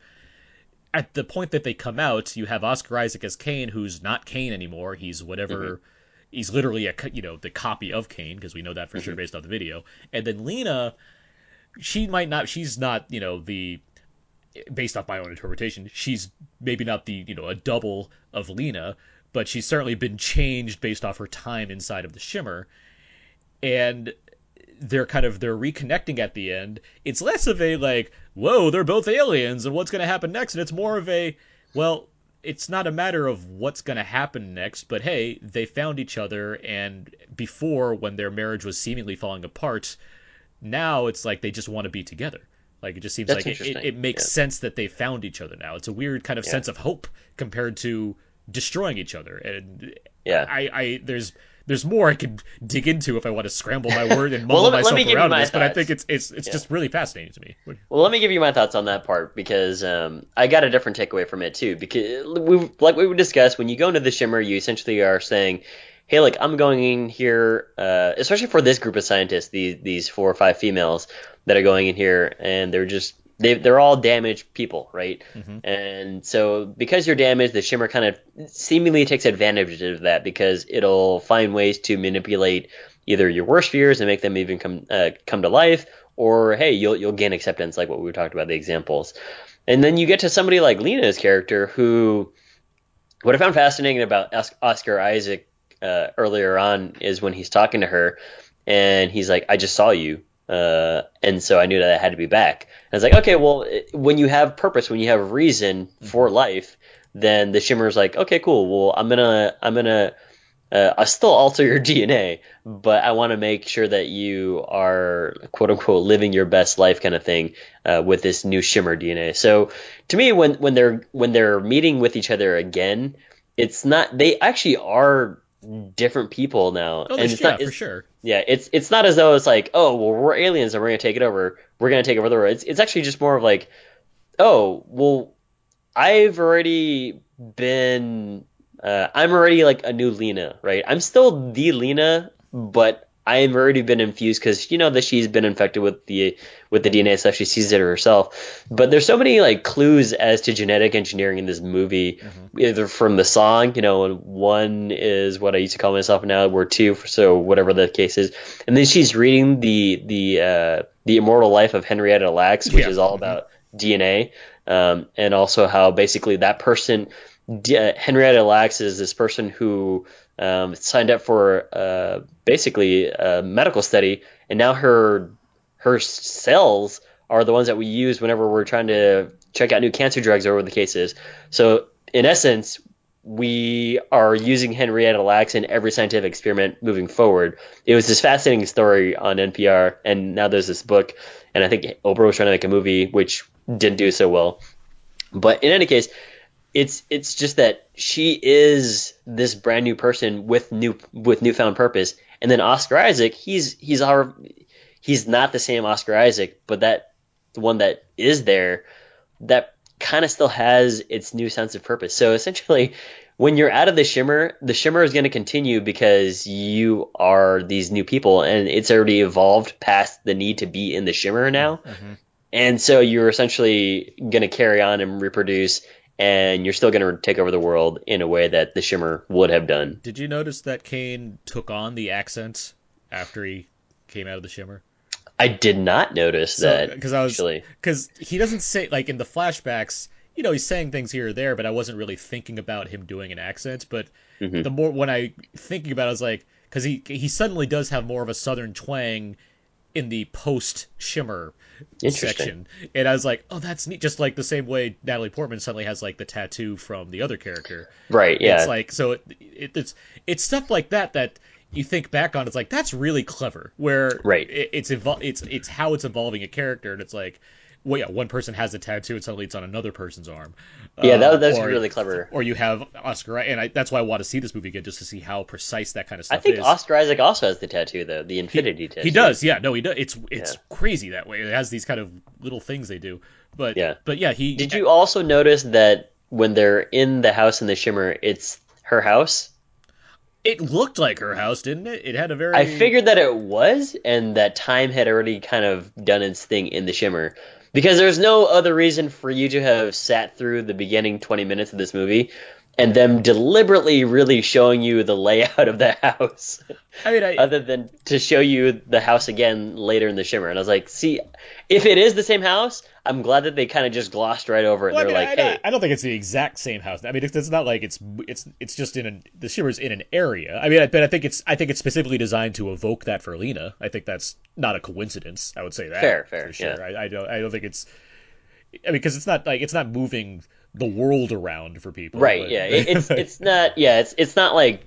at the point that they come out, you have Oscar Isaac as Kane, who's not Kane anymore. He's whatever. Mm-hmm. he's literally a you know the copy of Kane because we know that for mm-hmm. sure based off the video. And then Lena, she might not. She's not you know the based off my own interpretation. She's maybe not the you know a double of Lena, but she's certainly been changed based off her time inside of the Shimmer. And they're kind of they're reconnecting at the end. It's less of a like, whoa, they're both aliens and what's going to happen next, and it's more of a, well, it's not a matter of what's going to happen next, but hey, they found each other, and before when their marriage was seemingly falling apart, now it's like they just want to be together. Like it just seems That's like it, it, makes yeah. sense that they found each other now. It's a weird kind of yeah. sense of hope compared to destroying each other. And yeah, I, I there's there's more I could dig into if I want to scramble my word and mumble well, myself around this, thoughts. but I think it's it's it's yeah. just really fascinating to me. Well, let me give you my thoughts on that part because um, I got a different takeaway from it too. Because we like we discussed, when you go into the shimmer, you essentially are saying, "Hey, like I'm going in here, uh, especially for this group of scientists, these these four or five females that are going in here, and they're just they they're all damaged people, right? Mm-hmm. And so because you're damaged, the shimmer kind of seemingly takes advantage of that because it'll find ways to manipulate either your worst fears and make them even come uh, come to life, or hey, you'll you'll gain acceptance, like what we talked about the examples. And then you get to somebody like Lena's character, who what I found fascinating about Oscar Isaac uh, earlier on is when he's talking to her, and he's like, "I just saw you." Uh, and so I knew that I had to be back. And I was like, okay, well, when you have purpose, when you have reason for mm-hmm. life, then the shimmer's like, okay, cool. Well, I'm gonna, I'm gonna, uh, I still alter your DNA, but I want to make sure that you are quote unquote living your best life kind of thing uh, with this new shimmer DNA. So to me, when when they're when they're meeting with each other again, it's not they actually are different people now. Oh, and it's yeah, not, for sure. Yeah, it's it's not as though it's like, oh, well, we're aliens and we're gonna take it over. We're gonna take over the world. It's it's actually just more of like, oh, well, I've already been, uh, I'm already like a new Lena, right? I'm still the Lena, but I've already been infused because you know that she's been infected with the with the DNA stuff. She sees it herself, but there's so many like clues as to genetic engineering in this movie, mm-hmm. either from the song, you know, and one is what I used to call myself now, we're two, so whatever the case is, and then she's reading the the uh, the immortal life of Henrietta Lacks, which yeah. is all mm-hmm. about DNA, um, and also how basically that person, uh, Henrietta Lacks, is this person who um, signed up for uh, basically a medical study, and now her her cells are the ones that we use whenever we're trying to check out new cancer drugs or whatever the case is. So in essence, we are using Henrietta Lacks in every scientific experiment moving forward. It was this fascinating story on NPR, and now there's this book, and I think Oprah was trying to make a movie which didn't do so well. But in any case, it's it's just that she is this brand new person with new with newfound purpose. And then Oscar Isaac, he's he's our he's not the same Oscar Isaac, but that the one that is there that kind of still has its new sense of purpose. So essentially, when you're out of the shimmer, the shimmer is going to continue because you are these new people, and it's already evolved past the need to be in the shimmer now. Mm-hmm. And so you're essentially going to carry on and reproduce and you're still going to take over the world in a way that the Shimmer would have done. Did you notice that Kane took on the accent after he came out of the Shimmer? I did not notice so, that because I was because he doesn't say like in the flashbacks. You know, he's saying things here or there, but I wasn't really thinking about him doing an accent. But mm-hmm. the more when I thinking about, it, I was like, because he he suddenly does have more of a southern twang in the post shimmer section. And i was like oh that's neat. Just like the same way natalie portman suddenly has like the tattoo from the other character. Right yeah. It's like so it, it, it's it's stuff like that that you think back on it's like that's really clever. Where right. it, it's evol- it's it's how it's evolving a character and it's like well, yeah, one person has a tattoo and suddenly it's on another person's arm. Yeah, that, uh, that's or, really clever. Or you have Oscar, and I, that's why I want to see this movie again, just to see how precise that kind of stuff is. I think is. Oscar Isaac also has the tattoo, though, the Infinity he, tattoo. He does, yeah. No, he does. It's it's yeah. crazy that way. It has these kind of little things they do. But yeah, but yeah, he. Did you also notice that when they're in the house in the Shimmer, it's her house? It looked like her house, didn't it? It had a very. I figured that it was, and that time had already kind of done its thing in the Shimmer because there's no other reason for you to have sat through the beginning 20 minutes of this movie and them deliberately really showing you the layout of the house. I mean, I, other than to show you the house again later in the shimmer. And I was like, see, if it is the same house, I'm glad that they kind of just glossed right over it. well, I They're mean, like, I, hey, I don't think it's the exact same house. I mean, it's, it's not like it's it's it's just in an the shimmer's in an area. I mean, I, but I think it's I think it's specifically designed to evoke that for Lena. I think that's not a coincidence. I would say that Fair, fair, for sure. yeah. I, I don't I don't think it's. I mean, because it's not like it's not moving the world around for people. right, but- yeah, it's it's not, yeah, it's it's not like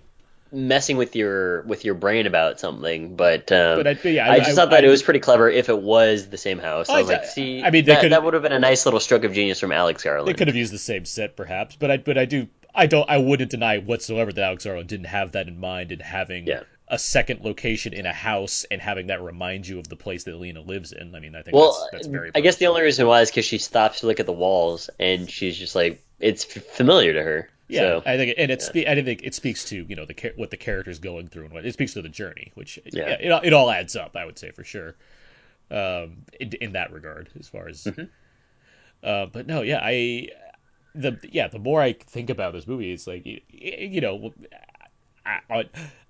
messing with your with your brain about something, but um, But I- yeah, I, I- just I- thought that it was pretty clever if it was the same house. I was like, see, I mean, that, that would have been a nice little stroke of genius from Alex Garland. They could have used the same set, perhaps, but I but I do I don't I wouldn't deny whatsoever that Alex Garland didn't have that in mind in having Yeah. A second location in a house and having that remind you of the place that Lena lives in. I mean, I think Well, that's, that's very. I guess the only reason why is because she stops to look at the walls and she's just like, it's f- familiar to her. Yeah, So, I think, and it spe- I think it speaks to you know the what the character's going through and what it speaks to the journey, which Yeah. yeah, it, it all adds up. I would say for sure, um, in, in that regard, as far as. Mm-hmm. Uh, but no, yeah, I the yeah the more I think about this movie, it's like you, you know, I- on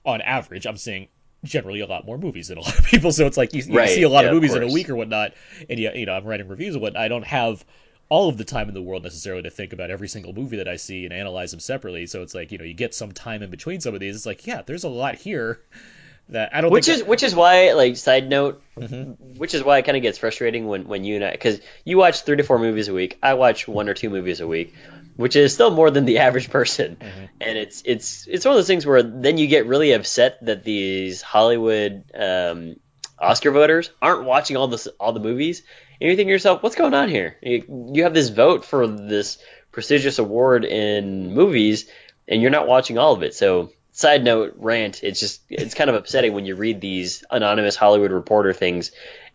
on average, I'm seeing generally a lot more movies than a lot of people. So it's like you, you Right, see a lot yeah, of of movies in a week or whatnot, and you, you know I'm writing reviews of what I don't have all of the time in the world necessarily to think about every single movie that I see and analyze them separately. So it's like you know you get some time in between some of these. It's like yeah, there's a lot here that I don't. which think is which is why, like, side note, Mm-hmm. which is why it kind of gets frustrating when when you and I, because you watch three to four movies a week, I watch one or two movies a week, which is still more than the average person, Mm-hmm. and it's it's it's one of those things where then you get really upset that these Hollywood um, Oscar voters aren't watching all this all the movies, and you think to yourself, what's going on here? You, you have this vote for this prestigious award in movies, and you're not watching all of it. So, side note, rant. It's just it's kind of upsetting when you read these anonymous Hollywood reporter things,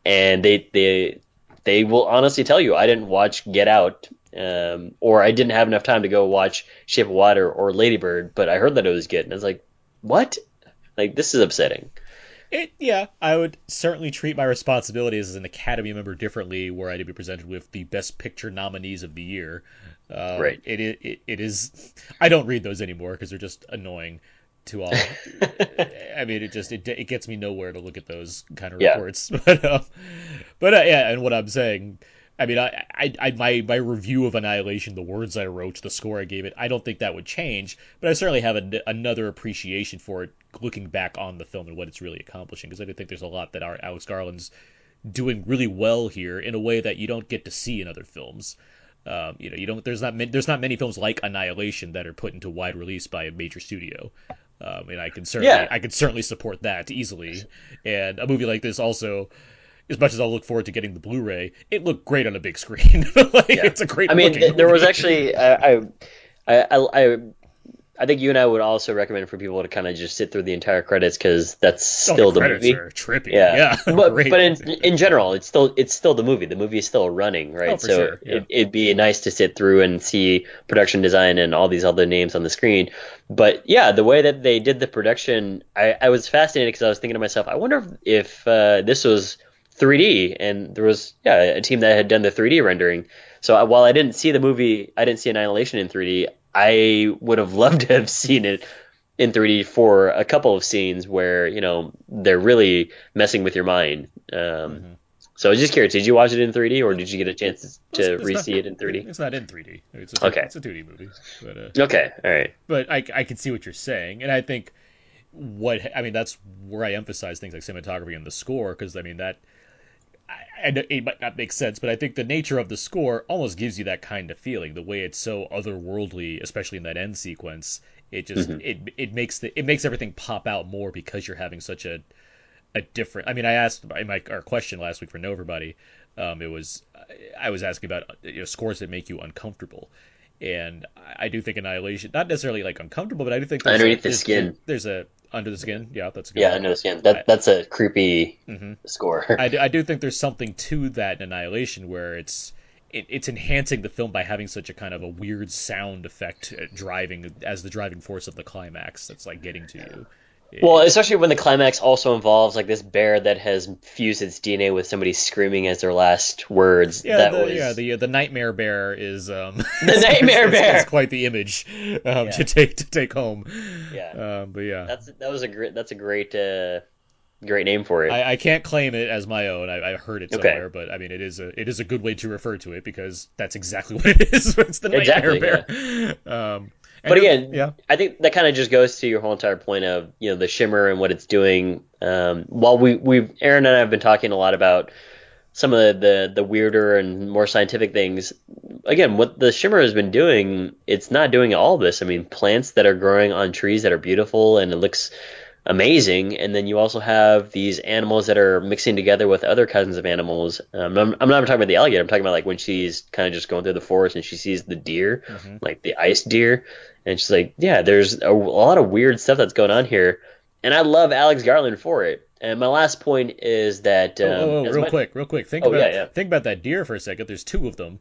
and they they they will honestly tell you, I didn't watch Get Out. Um, or I didn't have enough time to go watch Shape of Water or Ladybird, but I heard that it was good, and I was like, "What? Like this is upsetting." It, yeah, I would certainly treat my responsibilities as an Academy member differently, were I to be presented with the Best Picture nominees of the year. Uh, Right. It, it, it, is. I don't read those anymore because they're just annoying to all. I mean, it just it, it gets me nowhere to look at those kind of Yeah. reports. But um, but uh, yeah, and what I'm saying. I mean, I, I, I, my, my review of Annihilation, the words I wrote, the score I gave it, I don't think that would change, but I certainly have a, another appreciation for it looking back on the film and what it's really accomplishing, because I do think there's a lot that our Alex Garland's doing really well here in a way that you don't get to see in other films. Um, you know, you don't. There's not many, there's not many films like Annihilation that are put into wide release by a major studio. Um, and I can certainly Yeah. I can certainly support that easily. And a movie like this also, as much as I'll look forward to getting the Blu-ray, it looked great on a big screen. like, It's a great. I mean, th- there was actually I I, I I I think you and I would also recommend for people to kind of just sit through the entire credits because that's Oh, still the movie. are trippy. Yeah, Yeah, but but in in general, it's still it's still the movie. The movie is still running, right? Oh, so sure, yeah. it, it'd be nice to sit through and see production design and all these other names on the screen. But yeah, the way that they did the production, I, I was fascinated because I was thinking to myself, I wonder if, if uh, this was 3D and there was yeah a team that had done the 3D rendering. So I, while I didn't see the movie, I didn't see Annihilation in 3D. I would have loved to have seen it in 3D for a couple of scenes where you know they're really messing with your mind. Um, Mm-hmm. So I was just curious, did you watch it in 3D or did you get a chance to It's- it's re-see not- it in 3D? It's not in 3D. It's a, Okay. It's a 2D movie, but uh, Okay, all right. but I, I can see what you're saying, and I think what I mean that's where I emphasize things like cinematography and the score because I mean that I, I know it might not make sense, but I think the nature of the score almost gives you that kind of feeling. The way it's so otherworldly, especially in that end sequence, it just Mm-hmm. it it makes the it makes everything pop out more because you're having such a a different. I mean, I asked in my our question last week for Know Everybody. Um, it was I was asking about you know, scores that make you uncomfortable, and I, I do think Annihilation not necessarily like uncomfortable, but I do think there's Underneath a, the there's, skin. There's a under the skin. Yeah, that's a good. Yeah, one. the skin. That that's a creepy score. Mm-hmm. I do, I do think there's something to that in Annihilation where it's it, it's enhancing the film by having such a kind of a weird sound effect uh, driving as the driving force of the climax that's like getting to you Well, especially when the climax also involves like this bear that has fused its DNA with somebody screaming as their last words. Yeah, that the, was yeah, the the nightmare bear is um The nightmare bear! is quite the image um, Yeah. to take to take home. yeah. Um, but yeah, That's that was a great that's a great uh, great name for it. I, I can't claim it as my own. I, I heard it Okay. somewhere, but I mean, it is a it is a good way to refer to it because that's exactly what it is. It's the nightmare Exactly, bear. Um, and But again, yeah, I think that kind of just goes to your whole entire point of you know the shimmer and what it's doing. Um, while we we Aaron and I have been talking a lot about some of the, the the weirder and more scientific things. Again, what the shimmer has been doing, it's not doing all this. I mean, plants that are growing on trees that are beautiful and it looks amazing, and then you also have these animals that are mixing together with other cousins of animals. Um, I'm, I'm not talking about the alligator. I'm talking about like when she's kind of just going through the forest and she sees the deer, Mhm. like the ice deer, and she's like, yeah, there's a, a lot of weird stuff that's going on here, and I love Alex Garland for it. And my last point is that um, oh, oh, oh, real much- quick, real quick. Think Oh, about yeah, yeah. think about that deer for a second. There's two of them.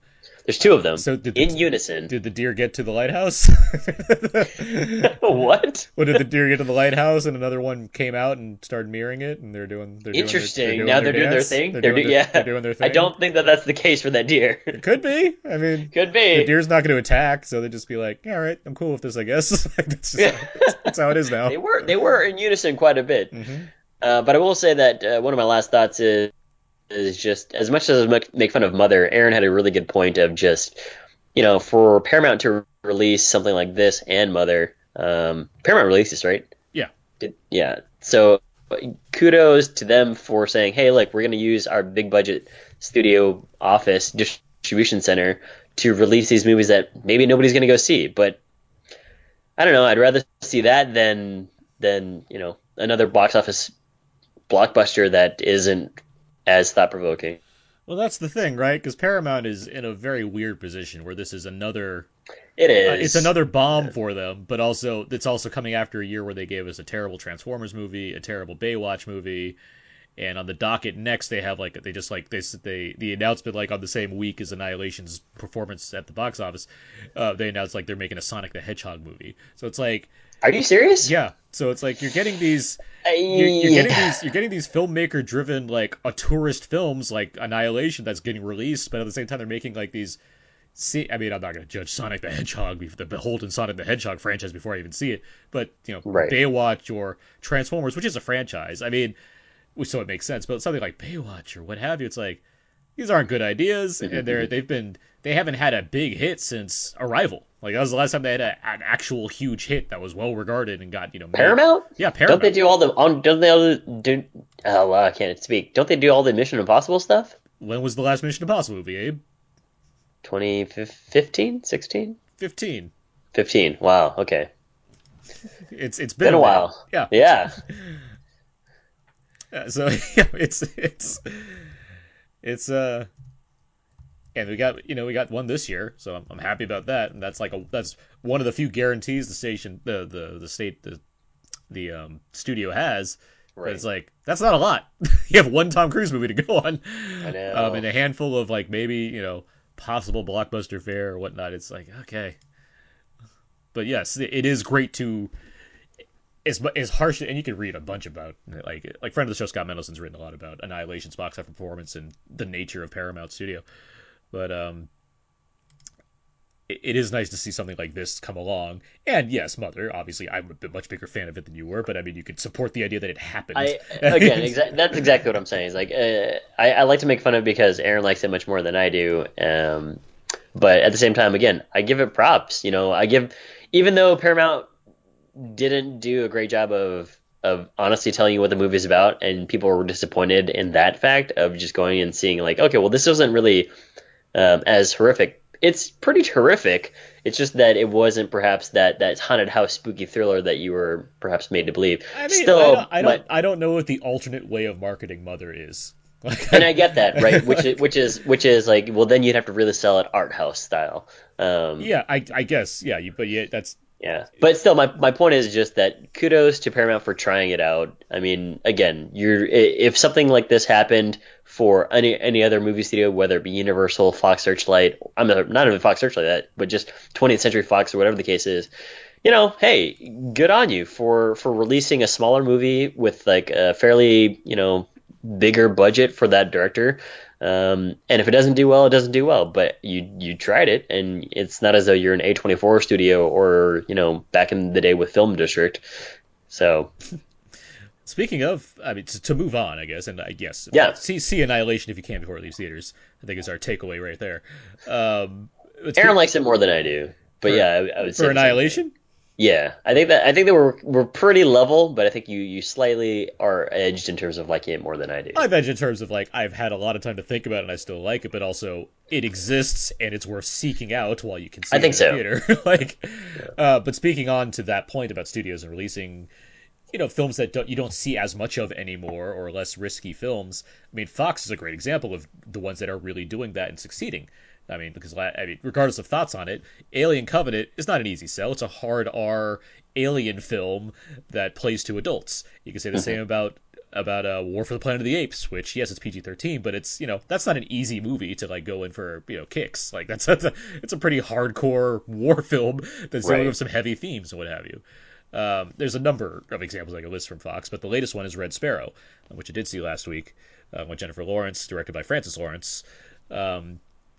There's two of them So did the, in unison. did the deer get to the lighthouse? what? What did the deer get to the lighthouse, and another one came out and started mirroring it, and they're doing. They're Interesting. Doing their, now they're doing their thing. They're, They're doing do- their, yeah. they're doing their thing. I don't think that that's the case for that deer. It could be. I mean, Could the be. deer's not going to attack, so they just be like, "Yeah, all right, I'm cool with this, I guess." That's, just, that's how it is now. They were they were in unison quite a bit. hmm Uh, but I will say that uh, one of my last thoughts is is just as much as I make- fun of Mother, Aaron had a really good point of just you know for Paramount to release something like this and Mother. Um, Paramount released this, right? Yeah. Did, yeah. So kudos to them for saying, hey, look, we're going to use our big budget studio office distribution center to release these movies that maybe nobody's going to go see. But I don't know. I'd rather see that than than you know another box office blockbuster that isn't as thought provoking. Well, that's the thing, right? Because Paramount is in a very weird position where this is another. It is. Uh, it's another bomb for them, but also it's also coming after a year where they gave us a terrible Transformers movie, a terrible Baywatch movie, and on the docket next they have like they just like they they the announcement like on the same week as Annihilation's performance at the box office, uh, they announced like they're making a Sonic the Hedgehog movie. So it's like Are you serious? yeah, so it's like you're getting these you're, you're getting these you're getting these filmmaker driven like auteurist films like Annihilation that's getting released, but at the same time they're making like these. See, I mean, I'm not going to judge Sonic the Hedgehog, the beholden Sonic the Hedgehog franchise before I even see it, but you know, Right. Baywatch or Transformers, which is a franchise. I mean, so it makes sense. But something like Baywatch or what have you, it's like these aren't good ideas, mm-hmm, and they're mm-hmm. they've been they haven't had a big hit since Arrival. Like that was the last time they had a, an actual huge hit that was well regarded and got you know made. Paramount? Yeah, Paramount. Don't they do all the on? Don't they all do? Oh, wow, I can't speak. Don't they do all the Mission Impossible stuff? When was the last Mission Impossible movie, Abe? 2015, 16, Fifteen. 15. Wow. Okay. It's it's been, Been a while. Yeah. Yeah. Uh, so yeah, it's it's it's uh, and we got you know we got one this year, so I'm, I'm happy about that, and that's like a that's one of the few guarantees the station the the the state the the um studio has. Right. it's like that's not a lot. you have one Tom Cruise movie to go on, I know. um, and a handful of like maybe you know possible blockbuster fare or whatnot. It's like okay, but yes, it- is great to as as harsh and you can read a bunch about like like friend of the show Scott Mendelson's written a lot about Annihilation's box office performance and the nature of Paramount Studio, but um. It, it is nice to see something like this come along, and yes, Mother. Obviously, I'm a much bigger fan of it than you were, but I mean, you could support the idea that it happened. I again, exa- that's exactly what I'm saying. Is like uh, I, I like to make fun of because Aaron likes it much more than I do. Um, but at the same time, again, I give it props. You know, I give even though Paramount didn't do a great job of of honestly telling you what the movie's about, and people were disappointed in that fact of just going and seeing like, okay, well, this wasn't really um, as horrific. It's pretty terrific. It's just that it wasn't perhaps that that haunted house spooky thriller that you were perhaps made to believe. I mean, Still, I don't, I don't, but- I don't know what the alternate way of marketing Mother is. Like, and I get that, right? Which is, which is which is like, well, then you'd have to really sell it art house style. Um, yeah, I, I guess, yeah, you, but yeah, that's yeah. But still, my my point is just that kudos to Paramount for trying it out. I mean, again, you're if something like this happened for any any other movie studio, whether it be Universal, Fox Searchlight, I'm not, even Fox Searchlight, that, but just 20th Century Fox or whatever the case is, you know, hey, good on you for for releasing a smaller movie with like a fairly, you know, bigger budget for that director. Um, and if it doesn't do well, it doesn't do well. But you you tried it, and it's not as though you're an A24 studio or you know back in the day with Film District. So Speaking of, I mean, to, to move on, I guess, and I guess Yeah. see see Annihilation if you can before it leaves theaters. I think is our takeaway right there. Um, Aaron likes it more than I do. But For- yeah, I, I would for the same thing. Annihilation. Yeah, I think that I think they were were pretty level, but I think you you slightly are edged in terms of liking it more than I do. I've edged in terms of like I've had a lot of time to think about it and I still like it, but also it exists and it's worth seeking out while you can see I think it so. in the theater. like, uh, but speaking on to that point about studios and releasing, you know, films that don't, you don't see as much of anymore or less risky films. I mean, Fox is a great example of the ones that are really doing that and succeeding. I mean, because I mean, regardless of thoughts on it, Alien Covenant is not an easy sell. It's a hard R alien film that plays to adults. You can say the same about about uh, War for the Planet of the Apes, which yes, it's PG thirteen, but it's you know that's not an easy movie to like go in for you know kicks. Like that's that's a it's a pretty hardcore war film that's dealing Right. with some heavy themes and what have you. Um, there's a number of examples I could list from Fox, but the latest one is Red Sparrow, which I did see last week uh, with Jennifer Lawrence, directed by Francis Lawrence. Um,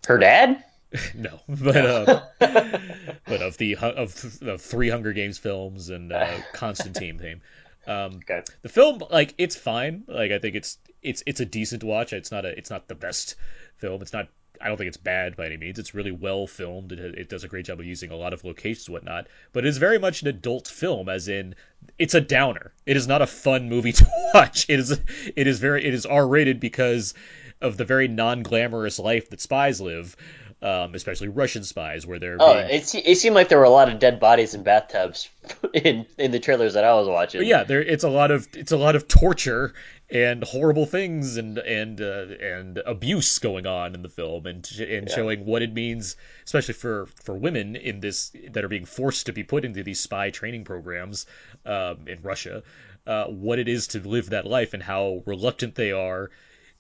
Her dad? no, but uh, but of the of the three Hunger Games films and uh, Constantine theme. Um, Okay. the film, like, it's fine. Like, I think it's it's it's a decent watch. It's not a it's not the best film. It's not. I don't think it's bad by any means. It's really well filmed. It, it does a great job of using a lot of locations and whatnot. But it is very much an adult film, as in it's a downer. It is not a fun movie to watch. It is it is very it is R rated because of the very non glamorous life that spies live. Um, especially Russian spies, where they're Oh, being it, se- it seemed like there were a lot of dead bodies in bathtubs in in the trailers that I was watching. But yeah, there it's a lot of it's a lot of torture and horrible things and and uh, and abuse going on in the film and and Yeah. showing what it means, especially for for women in this that are being forced to be put into these spy training programs um, in Russia, uh, what it is to live that life and how reluctant they are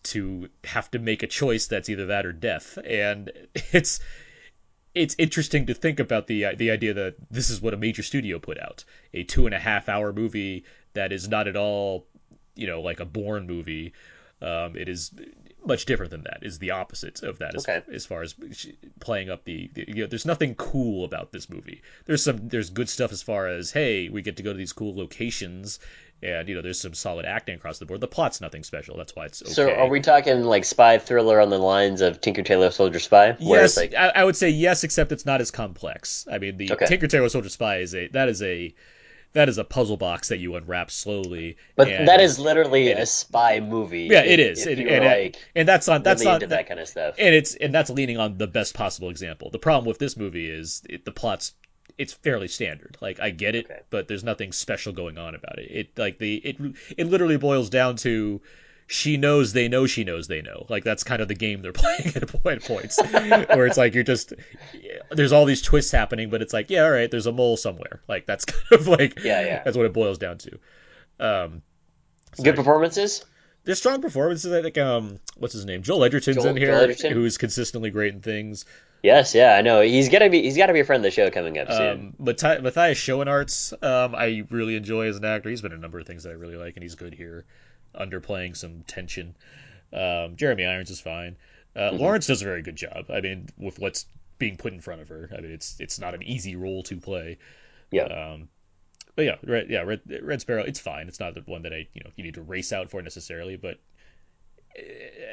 to have to make a choice that's either that or death, and it's it's interesting to think about the the idea that this is what a major studio put out a two and a half hour movie that is not at all you know like a Bourne movie. Um, it is much different than that. Is the opposite of that as, Okay. as far as playing up the, the you know, there's nothing cool about this movie. There's some there's good stuff as far as hey we get to go to these cool locations and you know there's some solid acting across the board. The plot's nothing special. That's why it's okay. So are we talking like spy thriller on the lines of Tinker Tailor Soldier Spy? Yes, like I, I would say yes, except it's not as complex. I mean, the Okay. Tinker Tailor Soldier Spy is a that is a that is a puzzle box that you unwrap slowly. But that is literally it a spy movie. yeah, it If and, like and that's on that's on into that kind of stuff. and it's and that's leaning on the best possible example. The problem with this movie is it, the plot's it's fairly standard. Like I get it, Okay. but there's nothing special going on about it. It like the it it literally boils down to she knows they know she knows they know. Like that's kind of the game they're playing at point points where it's like you're just there's all these twists happening, but it's like yeah, all right, there's a mole somewhere. Like that's kind of like Yeah, yeah. that's what it boils down to. Um, Good performances. there's strong performances. I think um, what's his name? Joel Edgerton's Joel- in here, Edgerton? who's consistently great in things. Yes, yeah, I know. He's gotta be. He's gotta be a friend of the show coming up soon. Um, Matthias, Matthias Schoenaerts, um, I really enjoy as an actor. He's been in a number of things that I really like, and he's good here, underplaying some tension. Um, Jeremy Irons is fine. Uh, Lawrence does a very good job. I mean, with what's being put in front of her, I mean, it's it's not an easy role to play. yeah. Um, but yeah, Red, yeah, Red, Red Sparrow, it's fine. It's not the one that I you know you need to race out for necessarily, but eh,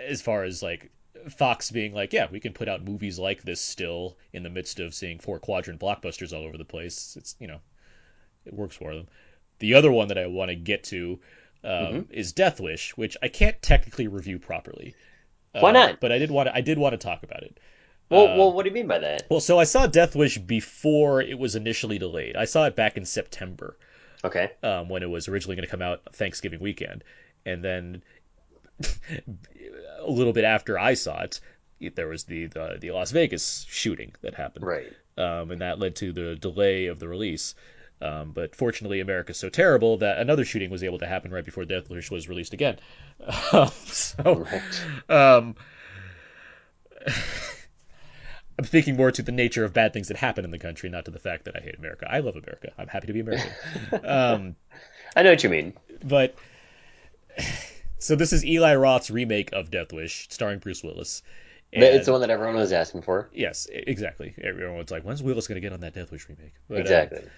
as far as like Fox being like, yeah, we can put out movies like this still in the midst of seeing four quadrant blockbusters all over the place. It's you know, it works for them. The other one that I want to get to um, is Death Wish, which I can't technically review properly. Why Uh, not? But I did want to, I did want to talk about it. well, uh, well, what do you mean by that? Well, so I saw Death Wish before it was initially delayed. I saw it back in September Okay. um, when it was originally going to come out Thanksgiving weekend, and then a little bit after I saw it, there was the the, the Las Vegas shooting that happened, Right. um, and that led to the delay of the release. Um, but fortunately, America's so terrible that another shooting was able to happen right before Death Wish was released again. so, um, I'm speaking more to the nature of bad things that happen in the country, not to the fact that I hate America. I love America. I'm happy to be American. um, I know what you mean. but so this is Eli Roth's remake of Death Wish, starring Bruce Willis. And, it's the one that everyone was asking for. Yes, exactly. Everyone's like, "When's Willis going to get on that Death Wish remake?" But, exactly. Uh,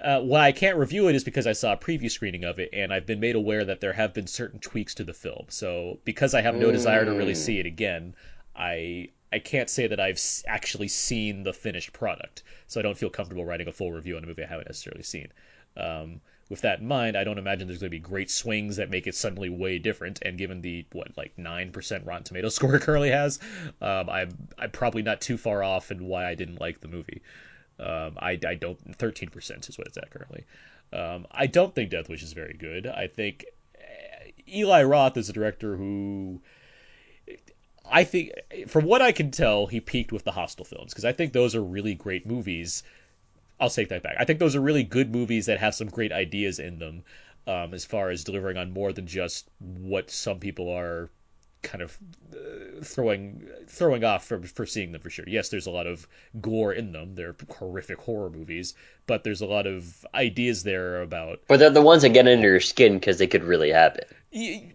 why I can't review it is because I saw a preview screening of it, and I've been made aware that there have been certain tweaks to the film. So because I have no mm. desire to really see it again, I I can't say that I've actually seen the finished product. So I don't feel comfortable writing a full review on a movie I haven't necessarily seen. Um, with that in mind, I don't imagine there's going to be great swings that make it suddenly way different. And given the what like nine percent Rotten Tomato score it currently has, um, I'm I'm probably not too far off in why I didn't like the movie. Um, I, I don't thirteen percent is what it's at currently. Um, I don't think Death Wish is very good. I think eh, Eli Roth is a director who. I think, from what I can tell, he peaked with the Hostel films because I think those are really great movies I'll take that back. I think those are really good movies that have some great ideas in them, um, as far as delivering on more than just what some people are kind of uh, throwing throwing off for for seeing them for sure. Yes, there's a lot of gore in them. They're horrific horror movies, but there's a lot of ideas there about. But they're the ones that get under your skin because they could really happen.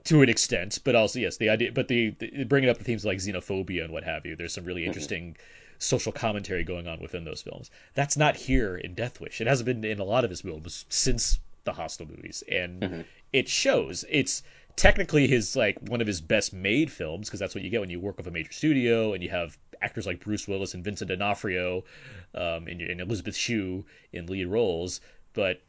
To an extent, but also yes, the idea, but the, the bringing up the themes like xenophobia and what have you. There's some really mm-hmm. interesting. Mm-hmm social commentary going on within those films. That's not here in Death Wish. It hasn't been in a lot of his films since the Hostel movies, and mm-hmm. it shows. It's technically his like one of his best made films because that's what you get when you work with a major studio and you have actors like Bruce Willis and Vincent D'Onofrio um, and, and Elizabeth Shue in lead roles, but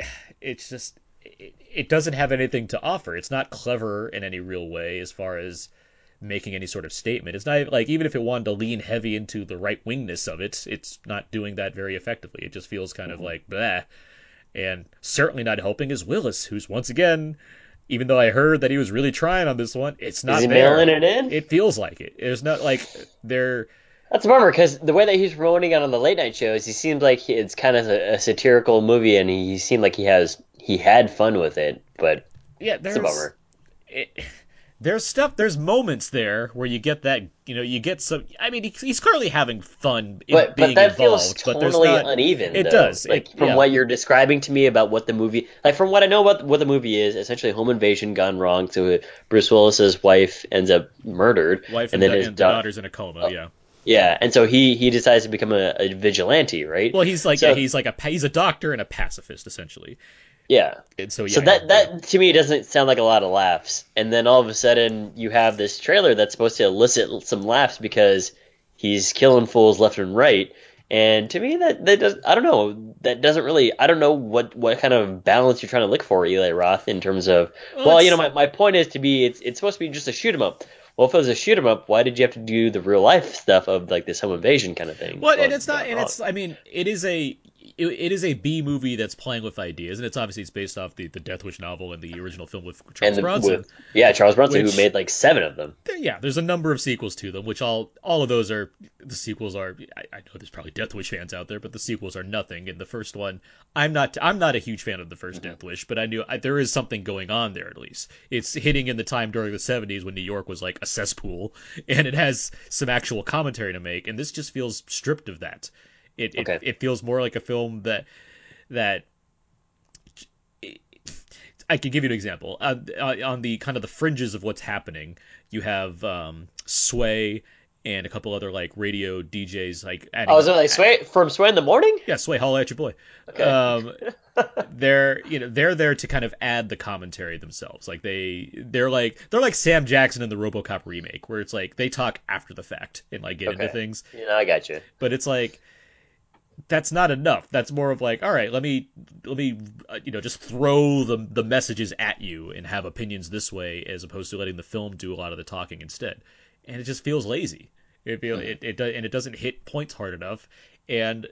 it's just it, it doesn't have anything to offer. It's not clever in any real way as far as making any sort of statement. It's not like even if it wanted to lean heavy into the right wingness of it, it's not doing that very effectively. It just feels kind mm-hmm. of like blah. And certainly not helping is Willis, who's once again, even though I heard that he was really trying on this one, it's not is he there. mailing it in. It feels like it. It's not like they're. That's a bummer because the way that he's rolling out on the late night shows, he seems like it's kind of a, a satirical movie, and he, he seemed like he has he had fun with it. But yeah, there's it's a bummer. It, there's stuff there's moments there where you get that you know you get some i mean he's clearly having fun but, being but that involved feels totally not, uneven it though. does like it, from yeah. what you're describing to me about what the movie like from what i know about what the movie is essentially home invasion gone wrong so bruce willis's wife ends up murdered wife and, and then his and da- daughter's in a coma oh, yeah yeah, and so he he decides to become a, a vigilante, right? Well, he's like so, yeah, he's like a he's a doctor and a pacifist essentially. Yeah. And so yeah. So that that to me doesn't sound like a lot of laughs. And then all of a sudden you have this trailer that's supposed to elicit some laughs because he's killing fools left and right. And to me that that does I don't know that doesn't really I don't know what what kind of balance you're trying to look for Eli Roth in terms of well, well you know my, my point is to be it's it's supposed to be just a shoot 'em up. Well, if it was a shoot 'em up, why did you have to do the real life stuff of like this home invasion kind of thing? Well, and it's not, and it's I mean, it is a it, it is a B movie that's playing with ideas, and it's obviously it's based off the, the Death Wish novel and the original film with Charles the, Bronson. With, yeah, Charles Bronson, which, who made like seven of them. Yeah, there's a number of sequels to them, which all all of those are the sequels are. I, I, know there's probably Death Wish fans out there, but the sequels are nothing. And the first one, I'm not I'm not a huge fan of the 1st mm-hmm. Death Wish, but I knew I, there is something going on there at least. It's hitting in the time during the 70s when New York was like a cesspool, and it has some actual commentary to make, and this just feels stripped of that. It, okay. it, it feels more like a film that that I can give you an example. Uh, uh, on the kind of the fringes of what's happening, you have um, Sway and a couple other like radio DJs like adding, Oh, is it like Sway from Sway in the morning? Yeah, Sway, holla at your boy. Okay. Um, they're you know they're there to kind of add the commentary themselves. Like they they're like they're like Sam Jackson in the RoboCop remake, where it's like they talk after the fact and like get okay. into things. Yeah, I got you. But it's like that's not enough. That's more of like, all right, let me let me uh, you know just throw the the messages at you and have opinions this way, as opposed to letting the film do a lot of the talking instead. And it just feels lazy. It feel mm. it, it and it doesn't hit points hard enough. And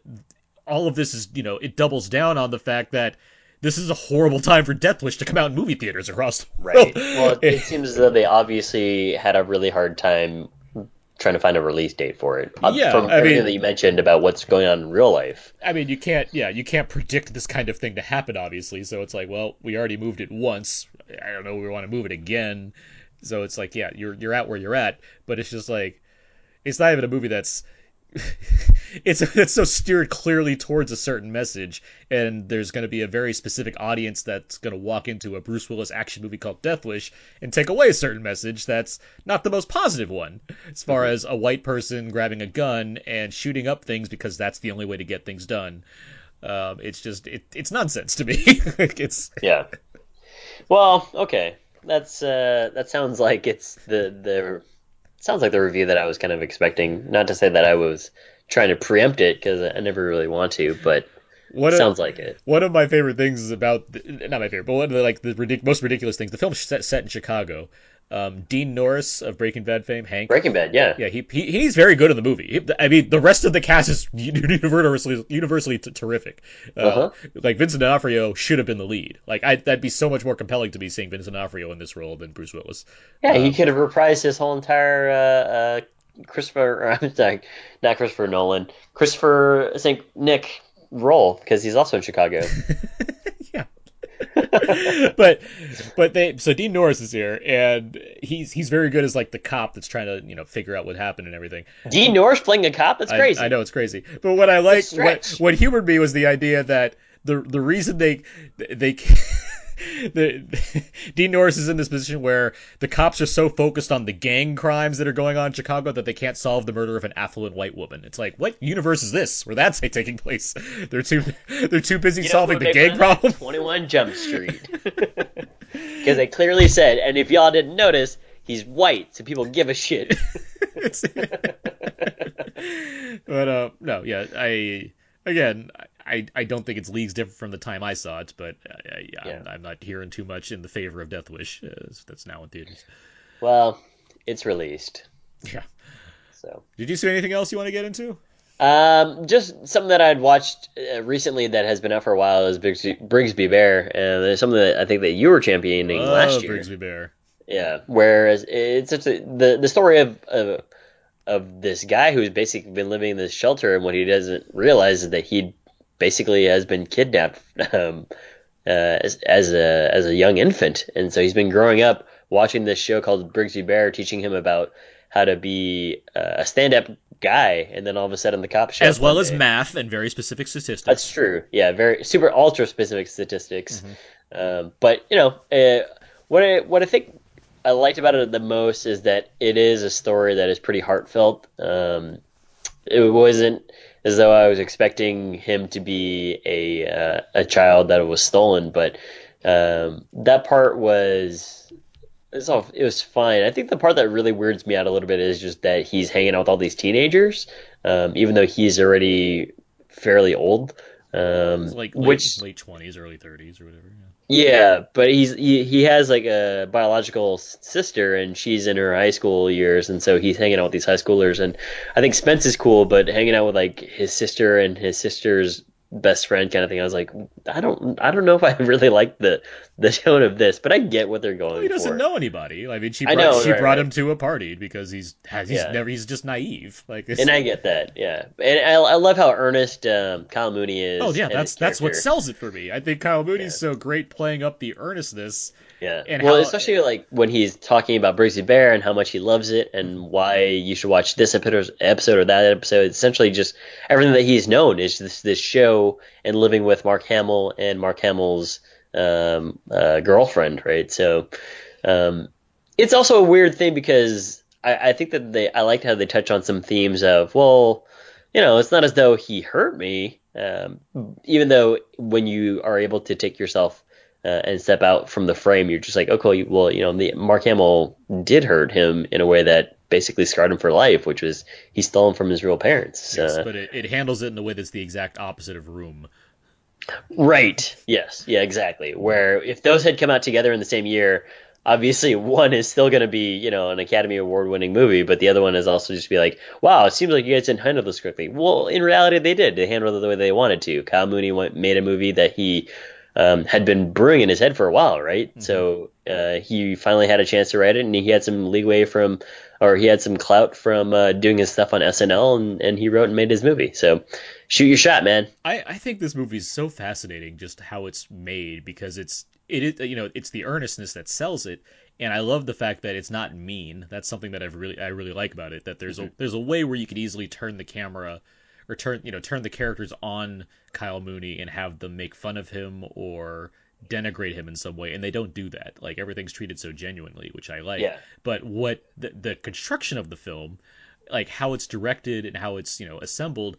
all of this is you know it doubles down on the fact that this is a horrible time for Death Wish to come out in movie theaters across the world. Right. Well, it seems as though they obviously had a really hard time trying to find a release date for it. Uh, yeah, from I everything mean, that you mentioned about what's going on in real life. I mean, you can't, yeah, you can't predict this kind of thing to happen, obviously. So it's like, well, we already moved it once. I don't know, we want to move it again. So it's like, yeah, you're you're at where you're at, but it's just like, it's not even a movie that's it's it's so steered clearly towards a certain message, and there's going to be a very specific audience that's going to walk into a Bruce Willis action movie called Death Wish and take away a certain message that's not the most positive one, as far as a white person grabbing a gun and shooting up things because that's the only way to get things done. Um, it's just it, it's nonsense to me. it's Yeah. Well, okay. That's uh that sounds like it's the the sounds like the review that I was kind of expecting. Not to say that I was trying to preempt it because I never really want to, but what sounds like it. One of my favorite things is about the, not my favorite, but one of the like the ridic- most ridiculous things. The film set set in Chicago. Um, Dean Norris of Breaking Bad fame, Hank. Breaking Bad, yeah. Yeah, he, he he's very good in the movie. He- I mean, the rest of the cast is universally universally t- terrific. Uh, Uh-huh. Like Vincent D'Onofrio should have been the lead. Like I, that'd be so much more compelling to me seeing Vincent D'Onofrio in this role than Bruce Willis. Yeah, he Um, could have reprised his whole entire uh, uh, Christopher. I'm sorry, not Christopher Nolan. Christopher St. Nick role because he's also in Chicago. yeah. but but they so Dean Norris is here and he's he's very good as like the cop that's trying to you know figure out what happened and everything. Dean Norris playing a cop. That's crazy. I, know it's crazy, but what I like what what humored me was the idea that the the reason they they. The, Dean Norris is in this position where the cops are so focused on the gang crimes that are going on in Chicago that they can't solve the murder of an affluent white woman. It's like, what universe is this where that's taking place? They're too they're too busy You know solving the gang fun of that? problem. 21 Jump Street. Because they clearly said, and if y'all didn't notice, he's white, so people give a shit. But uh, no, yeah, I again, I I don't think it's leagues different from the time I saw it, but I, I, Yeah. I'm, I'm not hearing too much in the favor of Death Wish. Uh, that's now in theaters. well, it's released. Yeah. So, Did you see anything else you want to get into? um, just something that I'd watched uh, recently that has been out for a while is Brigsby, Brigsby Bear, and there's something that I think that you were championing oh, last year. Brigsby Bear. Yeah. Whereas it's such a, the the story of, of of this guy who's basically been living in this shelter, and what he doesn't realize is that he basically has been kidnapped um, uh, as, as a as a young infant, and so he's been growing up watching this show called Brigsby Bear, teaching him about how to be uh, a stand up guy, and then all of a sudden the cops show As well as day. math and very specific statistics. That's true. Yeah, very super ultra specific statistics. Mm-hmm. Um, but you know, uh, what I, what I think I liked about it the most is that it is a story that is pretty heartfelt. Um, it wasn't as though I was expecting him to be a uh, a child that was stolen, but um, that part was. It's all, it was fine. I think the part that really weirds me out a little bit is just that he's hanging out with all these teenagers, um, even though he's already fairly old. Um, like late, which late 20s, early 30s, or whatever. Yeah. Yeah, but he's he, he has like a biological sister, and she's in her high school years, and so he's hanging out with these high schoolers. And I think Spence is cool, but hanging out with like his sister and his sister's best friend kind of thing. I was like, I don't I don't know if I really like the the tone of this, but I get what they're going Well, he doesn't for. know anybody. I mean, she brought, know, she right, brought right. him to a party because he's has he's Yeah. never he's just naive. Like And I get that, yeah. And I, I love how earnest um, Kyle Mooney is. Oh yeah, that's that's what sells it for me. I think Kyle Mooney's Yeah. so great playing up the earnestness. Yeah. And well, how- especially like when he's talking about Brigsby Bear and how much he loves it and why you should watch this episode or that episode. Essentially, just everything that he's known is this this show and living with Mark Hamill and Mark Hamill's um, uh, girlfriend, right? So um, it's also a weird thing because I, I think that they I liked how they touch on some themes of well, you know, it's not as though he hurt me, um, even though when you are able to take yourself uh, and step out from the frame, you're just like, okay, well, you know, the, Mark Hamill did hurt him in a way that basically scarred him for life, which was he stole him from his real parents. Yes, Uh, but it, it handles it in a way that's the exact opposite of Room. Right. Yes. Yeah. Exactly. Where if those had come out together in the same year, obviously one is still going to be you know an Academy Award winning movie, but the other one is also just be like, wow, it seems like you guys didn't handle this correctly. Well, in reality, they did. They handled it the way they wanted to. Kyle Mooney went, made a movie that he. Um, had been brewing in his head for a while, right? So uh, he finally had a chance to write it, and he had some leeway from, or he had some clout from uh, doing his stuff on SNL, and, and he wrote and made his movie. So shoot your shot, man. I, I think this movie is so fascinating just how it's made because it's it is you know it's the earnestness that sells it and I love the fact that it's not mean. That's something that I've really I really like about it. That there's mm-hmm. a there's a way where you could easily turn the camera or turn you know turn the characters on Kyle Mooney and have them make fun of him or denigrate him in some way and they don't do that like everything's treated so genuinely which i like yeah. but what the, the construction of the film like how it's directed and how it's you know assembled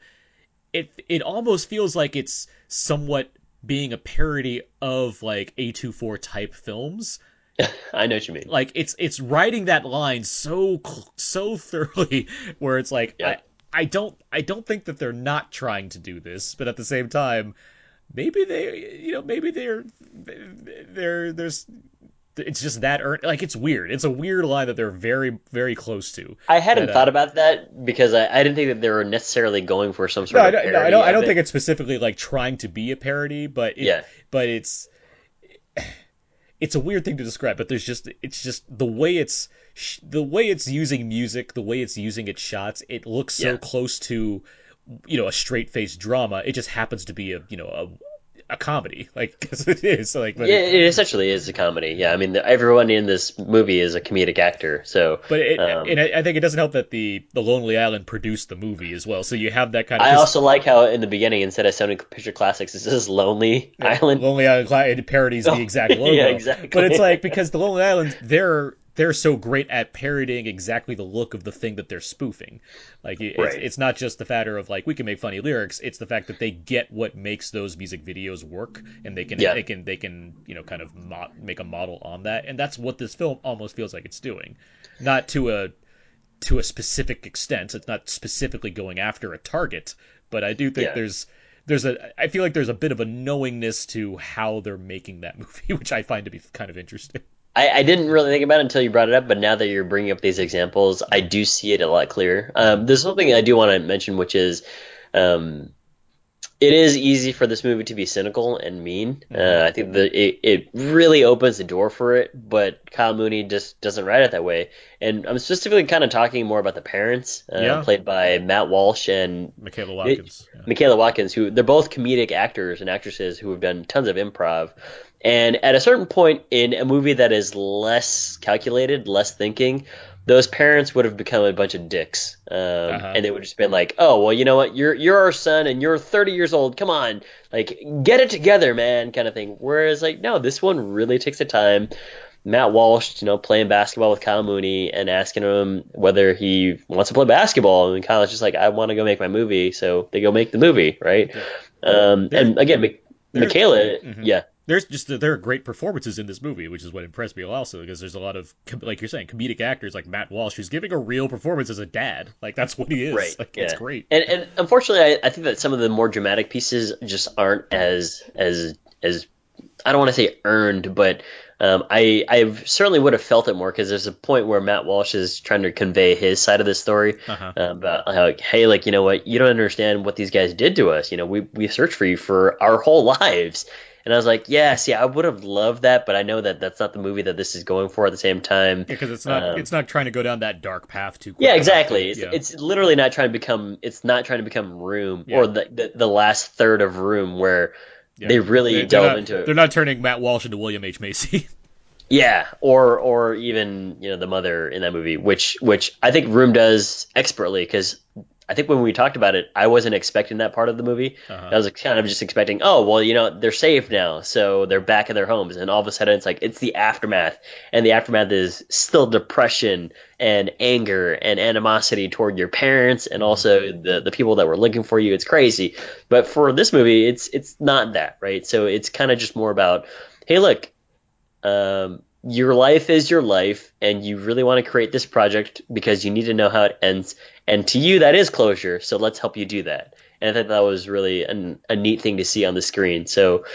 it it almost feels like it's somewhat being a parody of like A24 type films. I know what you mean. Like it's it's writing that line so so thoroughly where it's like yeah. I don't I don't think that they're not trying to do this, but at the same time maybe they you know maybe they're they're there's it's just that earn like it's weird. It's a weird line that they're very very close to. I hadn't thought uh, about that because I, I didn't think that they were necessarily going for some sort no, of. No, I don't. I don't think it's specifically like trying to be a parody, but it, yeah, but it's it's a weird thing to describe. But there's just it's just the way it's the way it's using music, the way it's using its shots. It looks so yeah. close to you know a straight faced drama. It just happens to be a you know a a comedy, like because it is like. yeah, it essentially is a comedy. Yeah, I mean, the, everyone in this movie is a comedic actor. So, but it, um, and I, I think it doesn't help that the the Lonely Island produced the movie as well. So you have that kind of. I also like how in the beginning, instead of sounding picture classics, it says Lonely yeah, Island. Lonely Island it parodies the exact logo. yeah, exactly. But it's like because the Lonely Island, they're they're so great at parodying exactly the look of the thing that they're spoofing. Like it's, right. it's not just the factor of like we can make funny lyrics; it's the fact that they get what makes those music videos work, and they can yeah. they can they can you know kind of mo- make a model on that, and that's what this film almost feels like it's doing, not to a to a specific extent. It's not specifically going after a target, but I do think yeah. there's there's a I feel like there's a bit of a knowingness to how they're making that movie, which I find to be kind of interesting. I, I, didn't really think about it until you brought it up, but now that you're bringing up these examples, I do see it a lot clearer. Um, there's something I do want to mention, which is um, it is easy for this movie to be cynical and mean. Uh, mm-hmm. I think that it, it really opens the door for it, but Kyle Mooney just doesn't write it that way. And I'm specifically kind of talking more about the parents, uh, yeah. played by Matt Walsh and Michaela Watkins. It, yeah. Michaela Watkins, who they're both comedic actors and actresses who have done tons of improv. And at a certain point in a movie that is less calculated, less thinking, those parents would have become a bunch of dicks, um, uh-huh. and they would just been like, "Oh, well, you know what? You're you're our son, and you're 30 years old. Come on, like get it together, man," kind of thing. Whereas, like, no, this one really takes the time. Matt Walsh, you know, playing basketball with Kyle Mooney and asking him whether he wants to play basketball, and Kyle's just like, "I want to go make my movie," so they go make the movie, right? Um, and again, Michaela, mm-hmm. yeah there's just there are great performances in this movie, which is what impressed me also because there's a lot of like you're saying comedic actors like Matt Walsh who's giving a real performance as a dad. Like that's what he is. Right. Like yeah. it's great. And and unfortunately, I, I think that some of the more dramatic pieces just aren't as as as I don't want to say earned, but um, I I certainly would have felt it more because there's a point where Matt Walsh is trying to convey his side of the story uh-huh. uh, about how like, hey, like you know what, you don't understand what these guys did to us. You know, we we searched for you for our whole lives, and I was like, yeah, see, I would have loved that, but I know that that's not the movie that this is going for at the same time. Yeah, because it's not um, it's not trying to go down that dark path too. Yeah, exactly. It's, yeah. it's literally not trying to become. It's not trying to become Room yeah. or the, the, the last third of Room where yeah. they really they, delve not, into it. They're not turning Matt Walsh into William H Macy. Yeah, or or even you know the mother in that movie, which which I think Room does expertly because I think when we talked about it, I wasn't expecting that part of the movie. Uh-huh. I was kind of just expecting, oh, well, you know, they're safe now, so they're back in their homes, and all of a sudden it's like it's the aftermath, and the aftermath is still depression and anger and animosity toward your parents and also the the people that were looking for you. It's crazy, but for this movie, it's it's not that right. So it's kind of just more about, hey, look, um, your life is your life and you really want to create this project because you need to know how it ends. And to you that is closure so let's help you do that. And i thought that was really an, a neat thing to see on the screen. So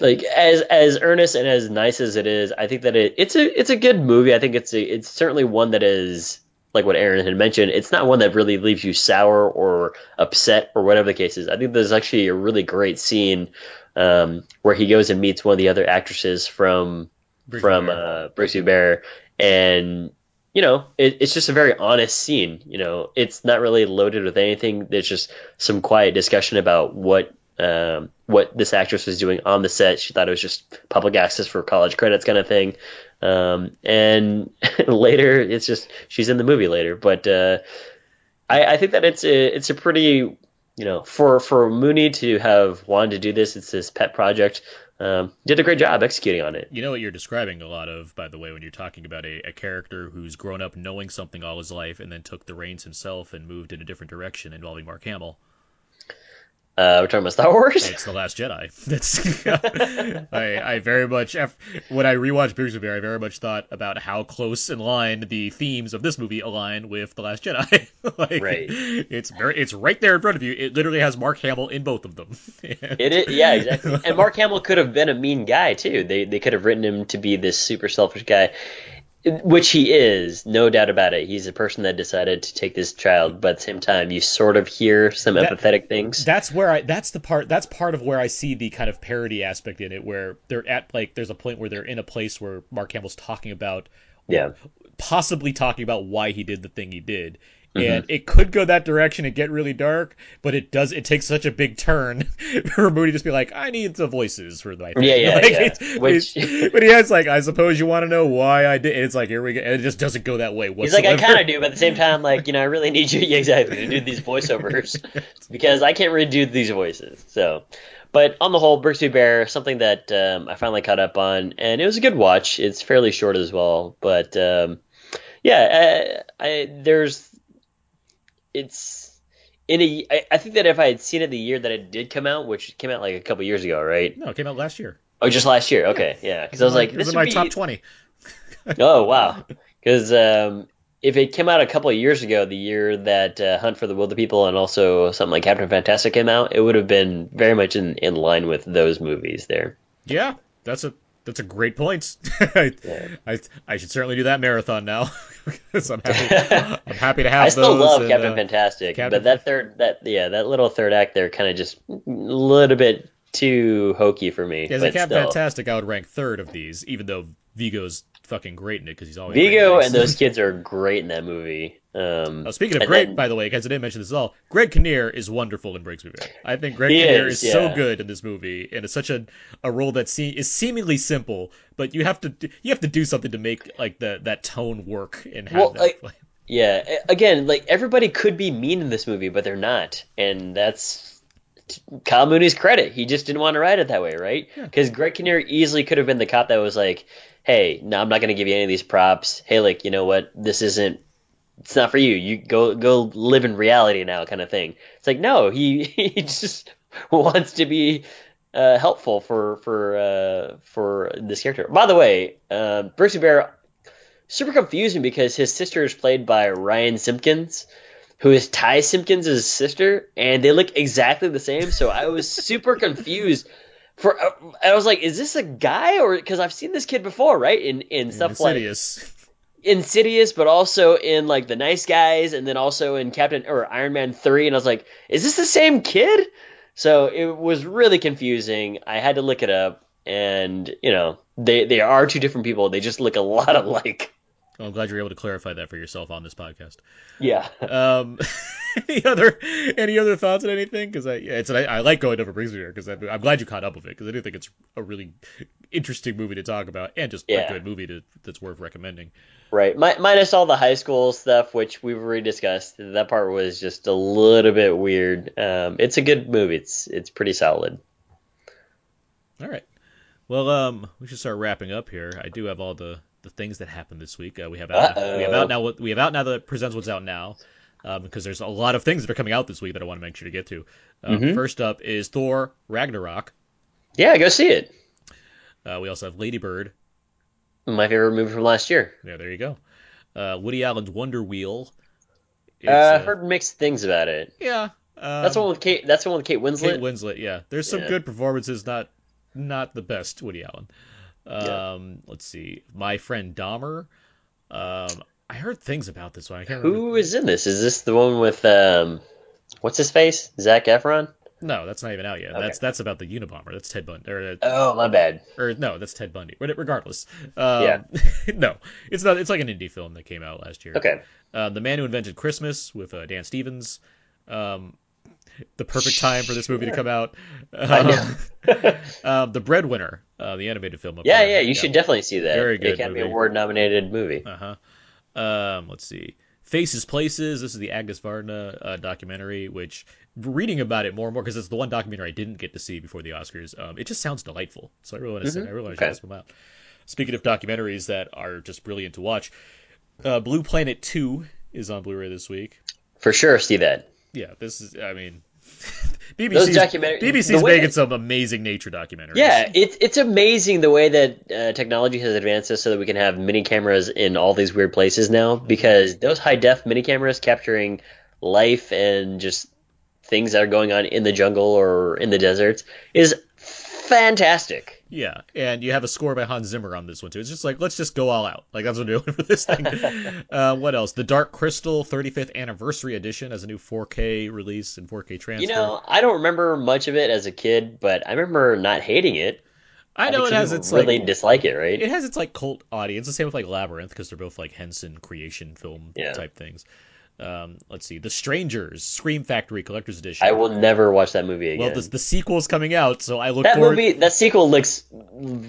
like as as earnest and as nice as it is i think that it, it's a it's a good movie. I think it's a, it's certainly one that is like what aaron had mentioned it's not one that really leaves you sour or upset or whatever the case is. I think there's actually a really great scene um, where he goes and meets one of the other actresses from from uh, Brigsby Bear, and you know, it, it's just a very honest scene. You know, it's not really loaded with anything. There's just some quiet discussion about what um, what this actress was doing on the set. She thought it was just public access for college credits kind of thing. Um, and later, it's just she's in the movie later. But uh, I, I think that it's a it's a pretty you know for for Mooney to have wanted to do this, it's his pet project. Um, did a great job executing on it. You know what you're describing a lot of, by the way, when you're talking about a, a character who's grown up knowing something all his life and then took the reins himself and moved in a different direction involving Mark Hamill. Uh, we're talking about Star Wars. It's the Last Jedi. That's I, I very much when I rewatched of Bear, I very much thought about how close in line the themes of this movie align with the Last Jedi. like, Right. It's very it's right there in front of you. It literally has Mark Hamill in both of them. It is, yeah, exactly. And Mark Hamill could have been a mean guy too. They they could have written him to be this super selfish guy, which he is, no doubt about it. He's a person that decided to take this child, but at the same time, you sort of hear some That- empathetic things. that's where I that's the part that's part of where I see the kind of parody aspect in it where they're at like there's a point where they're in a place where Mark Hamill's talking about Yeah. possibly talking about why he did the thing he did. Mm-hmm. And it could go that direction and get really dark, but it does. It takes such a big turn for Mooney to just be like, "I need the voices for my thing." Yeah, yeah, Like, yeah. it's- Which- it's- but he has like, "I suppose you want to know why I did." It's like, here we go, and it just doesn't go that way He's like, I kind of do, but at the same time, like, you know, I really need you, yeah, exactly, to do these voiceovers because I can't really do these voices. So, but on the whole, Brigsby Bear, something that um, I finally caught up on, and it was a good watch. It's fairly short as well, but um, yeah, I, I there's, it's in a. I, I think that if I had seen it the year that it did come out, which came out like a couple years ago, right? No, it came out last year. Oh, just last year. Okay, yeah, because I was like, this in would my be, top twenty. Oh wow! Because um, if it came out a couple of years ago, the year that uh, Hunt for the Wilderpeople and also something like Captain Fantastic came out, it would have been very much in, in line with those movies there. Yeah, that's a that's a great point. I, Yeah. I I should certainly do that marathon now I'm happy. I'm happy to have I still love and, Captain uh, Fantastic, Captain but that third that yeah that little third act there kind of just a little bit too hokey for me. As but a Captain still. Fantastic, I would rank third of these, even though Viggo's fucking great in it because he's always Vigo and those kids are great in that movie. Um, Oh, speaking of great, then- by the way, because I didn't mention this at all, Greg Kinnear is wonderful in Brigsby Bear. I think Greg Kinnear is, is, so good in this movie, and it's such a, a role that se- is seemingly simple, but you have to you have to do something to make like the that tone work and have Well, that. like- Yeah, again, like everybody could be mean in this movie, but they're not, and that's Kyle Mooney's credit. He just didn't want to write it that way, right? Because Greg Kinnear easily could have been the cop that was like, "Hey, no, I'm not going to give you any of these props. Hey, like, you know what? This isn't. It's not for you. You go go live in reality now, kind of thing." It's like, no, he he just wants to be. Uh, helpful for for uh, for this character. By the way, uh, Brigsby Bear super confusing because his sister is played by Ryan Simpkins, who is Ty Simpkins' sister, and they look exactly the same. So I was super confused. For uh, I was like, is this a guy or because I've seen this kid before, right? In in stuff like Insidious. Insidious, but also in like the Nice Guys, and then also in Captain or Iron Man three, and I was like, is this the same kid? So it was really confusing. I had to look it up, and you know, they they are two different people. They just look a lot alike. Well, I'm glad you're able to clarify that for yourself on this podcast. Yeah. Um, any other any other thoughts on anything? Because I yeah, it's I, I like going over Brigsby because I'm glad you caught up with it because I do think it's a really interesting movie to talk about and just Yeah. a good movie to, that's worth recommending. Right. Mi- minus all the high school stuff, which we've already discussed. That part was just a little bit weird. Um, it's a good movie. It's it's pretty solid. All right. Well, um, we should start wrapping up here. I do have all the, the things that happened this week. Uh, we have out, we have out now. What we have out now that presents what's out now, um, because there's a lot of things that are coming out this week that I want to make sure to get to. Um, Mhm. First up is Thor Ragnarok. Yeah, go see it. Uh, we also have Lady Bird. My favorite movie from last year. Yeah, there you go. Uh, Woody Allen's Wonder Wheel. It's, Uh, uh, I've heard mixed things about it. yeah. Um, That's the one with Kate. That's the one with Kate Winslet. Kate Winslet. Yeah, there's some Yeah. good performances. Not not the best Woody Allen. Yeah. Um, let's see. My friend Dahmer. Um, I heard things about this one. I can't remember. Who is in this? Is this the one with um, what's his face? Zac Efron. No, that's not even out yet. Okay. That's that's about the Unabomber. That's Ted Bundy. Or, uh, Oh, my bad. or no, that's Ted Bundy. But Regardless. Um, Yeah. no, it's not. It's like an indie film that came out last year. Okay. Uh, the Man Who Invented Christmas with uh, Dan Stevens. Um, the perfect time for this movie to come out. Um, um, the Breadwinner, uh, the animated film. yeah, yeah, you should definitely see that. Very good Academy movie. Award nominated movie. Uh huh. Um, let's see. Faces Places. This is the Agnes Varda uh, documentary, which reading about it more and more because it's the one documentary I didn't get to see before the Oscars. Um, it just sounds delightful, so I really want to. Mhm. I really want to Okay. check this one out. Speaking of documentaries that are just brilliant to watch, uh, Blue Planet Two is on Blu-ray this week. For sure, see that. Yeah, this is. I mean, BBC's, documentary- BBC's making that- some amazing nature documentaries. Yeah, it's it's amazing the way that uh, technology has advanced us so that we can have mini cameras in all these weird places now. Because those high def mini cameras capturing life and just things that are going on in the jungle or in the deserts is fantastic. Yeah, and you have a score by Hans Zimmer on this one too. It's just like let's just go all out. Like that's what we're doing for this thing. uh, what else? The Dark Crystal 35th Anniversary Edition has a new 4K release and 4K transfer. You know, I don't remember much of it as a kid, but I remember not hating it. I know think it has its really like dislike it, right? it has its like cult audience. The same with like Labyrinth because they're both like Henson creation film Yeah. type things. Um, let's see, The Strangers Scream Factory Collector's Edition. I will never watch that movie again. Well, the, the sequel's coming out, so I look that forward. movie, that sequel looks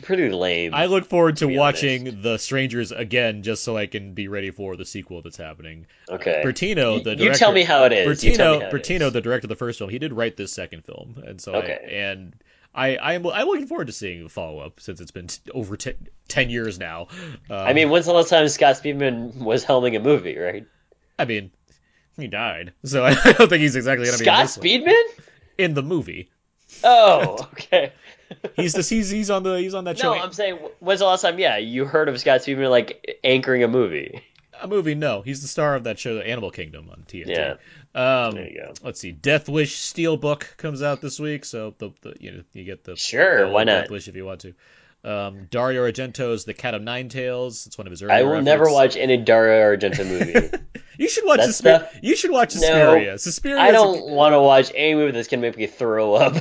pretty lame. I look forward to be watching The Strangers again, just so I can be ready for the sequel that's happening. okay. Bertino, the you tell me how it is. You tell me Bertino, Bertino, is. the director of the first film, he did write this second film, and so Okay. I, and I, I'm, I'm looking forward to seeing the follow up since it's been t- over t- ten years now. Um, I mean, when's the last time Scott Speedman was helming a movie, right? I mean, he died, so I don't think he's exactly gonna be in, Scott this one. Speedman? in the movie. Oh, okay. He's the he's, he's on the he's on that show. no. I'm saying, when's the last time? Yeah, you heard of Scott Speedman like anchoring a movie? a movie. No, he's the star of that show, The Animal Kingdom, on TNT. Yeah. Um, There you go. let's see, Death Wish Steelbook comes out this week, so the, the you know you get the Sure, the why not? Death Wish if you want to. Um, Dario Argento's The Cat of Nine Tails. It's one of his earlier. I will never efforts. watch any Dario Argento movie. You should watch stuff- You should watch No. Suspiria. Suspiria. I don't want to watch any movie that's gonna make me throw up.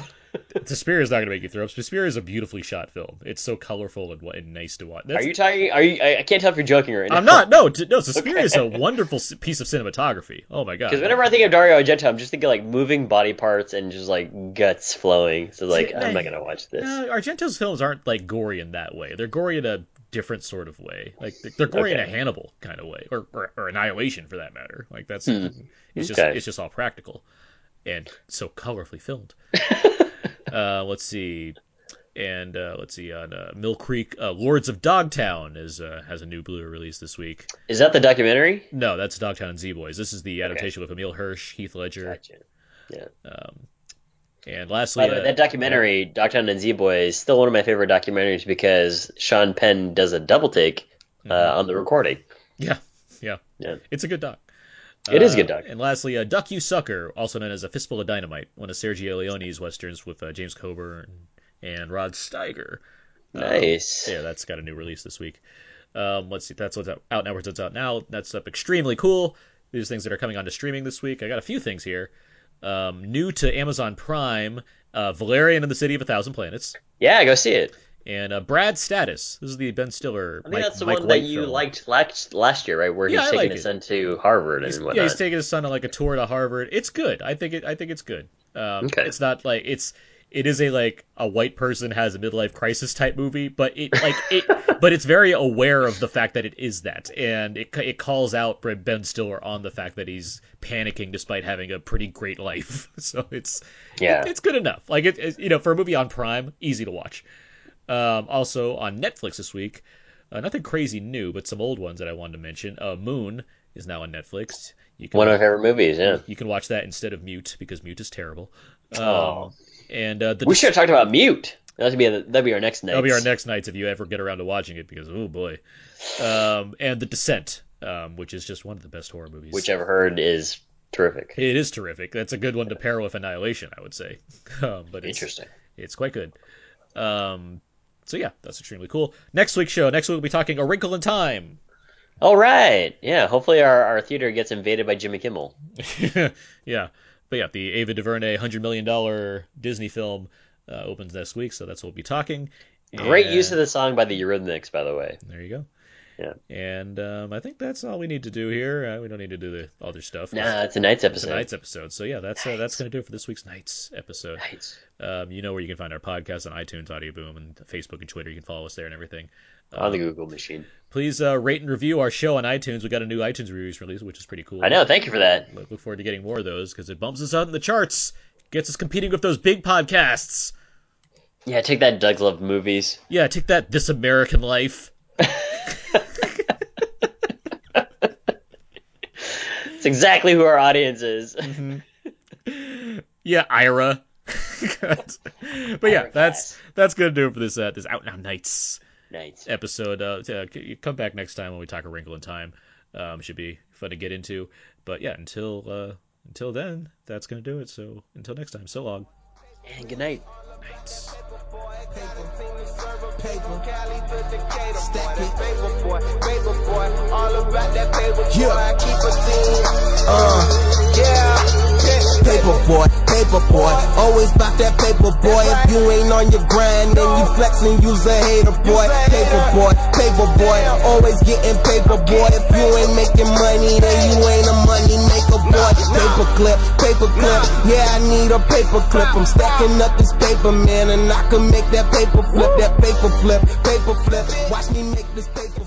Suspiria is not going to make you throw up. Suspiria is a beautifully shot film. It's so colorful and, and nice to watch. That's, Are you talking? Are you? I, can't tell if you're joking right now. I'm not. No, no. Suspiria is a wonderful piece of cinematography. Oh my god. Because whenever I think of Dario Argento, I'm just thinking like moving body parts and just like guts flowing. So like, See, I'm not gonna watch this. No, Argento's films aren't like gory in that way. They're gory in a different sort of way. Like they're, gory in a Hannibal kind of way, or, or or Annihilation for that matter. Like that's Hmm. it's just Okay. it's just all practical and so colorfully filmed. uh, let's see. And uh, let's see on uh, Mill Creek, uh, Lords of Dogtown is uh, has a new Blu-ray release this week. Is that the documentary? No, that's Dogtown and Z Boys. This is the adaptation with Emile Hirsch, Heath Ledger, Gotcha. um, and lastly, way, uh, that documentary, Dogtown and Z Boys, is still one of my favorite documentaries because Sean Penn does a double take uh, Mhm. on the recording. Yeah, yeah, Yeah. It's a good doc. It is a Uh, good duck. And lastly, uh, Duck You Sucker, also known as A Fistful of Dynamite, one of Sergio Leone's westerns with uh, James Coburn and Rod Steiger. Um, Nice. yeah, that's got a new release this week. Um, let's see, that's what's out, out now. What's out now? That's up extremely cool. These things that are coming onto streaming this week. I got a few things here. Um, new to Amazon Prime, uh, Valerian and the City of a Thousand Planets, Yeah, go see it. And uh, Brad Status. This is the Ben Stiller. I think Mike, that's the Mike one that you film. liked last, last year, right? Where Yeah, he's I taking like his it. son to Harvard He's, and yeah, he's taking his son on like a tour to Harvard. It's good. I think it. I think it's good. Um, Okay. It's not like it's. It is a like a white person has a midlife crisis type movie, but it like it. but it's very aware of the fact that it is that, and it it calls out Ben Stiller on the fact that he's panicking despite having a pretty great life. So it's yeah. it's good enough. Like it, it- you know, for a movie on Prime, easy to watch. Um, also on Netflix this week, uh, nothing crazy new, but some old ones that I wanted to mention. Uh, Moon is now on Netflix. You can One of my favorite movies, yeah. you can watch that instead of Mute because Mute is terrible. Um, Oh. And uh, the We should have talked about Mute. That'd be that'd be our next night. that'll be our next nights if you ever get around to watching it because oh boy. Um, and the Descent, um, which is just one of the best horror movies. Which I've heard is terrific. it is terrific. That's a good one to pair with Annihilation, I would say. Um, but it's, Interesting. It's quite good. Um, so yeah, that's extremely cool. Next week's show. Next week we'll be talking A Wrinkle in Time. All right. Yeah. Hopefully our, our theater gets invaded by Jimmy Kimmel. yeah, but yeah, the Ava DuVernay hundred million dollar Disney film uh, opens next week, so that's what we'll be talking. Great And- use of the song by the Eurythmics, by the way. There you go. Yeah. And um, I think that's all we need to do here. Uh, we don't need to do the other stuff. Nah, it's a night's episode. Tonight's episode. So yeah, that's uh, that's gonna do it for this week's nights episode. Knights. Um, you know where you can find our podcast on iTunes, Audio Boom, and Facebook and Twitter. You can follow us there and everything. on the Google machine. Please uh, rate and review our show on iTunes. We got a new iTunes reviews release, which is pretty cool. I know. Thank you for that. Look, look forward to getting more of those because it bumps us out in the charts, gets us competing with those big podcasts. Yeah, take that, Doug Loves Movies. Yeah, take that, This American Life. It's exactly who our audience is. Yeah, Ira. but yeah, Ira that's Cass. that's gonna do it for this uh, this Out Now Nights Knights. episode. Uh, to, come back next time when we talk A Wrinkle in Time. Um, should be fun to get into. But yeah, until uh, until then, that's gonna do it. So until next time, so long. And good night. Nights. Paper. Stack it. Paper boy, paper boy, all about that paper boy. Yeah. I keep a scene. Uh, Yeah. Paper boy, paper boy, always bout that paper boy. If you ain't on your grind, then you flexing, you's a hater boy. Paper boy, paper boy, always getting paper boy. If you ain't making money, then you ain't a money maker boy. Paper clip, paper clip, yeah I need a paper clip. I'm stacking up this paper man, and I can make that paper flip, that paper flip, paper flip. Watch me make this paper.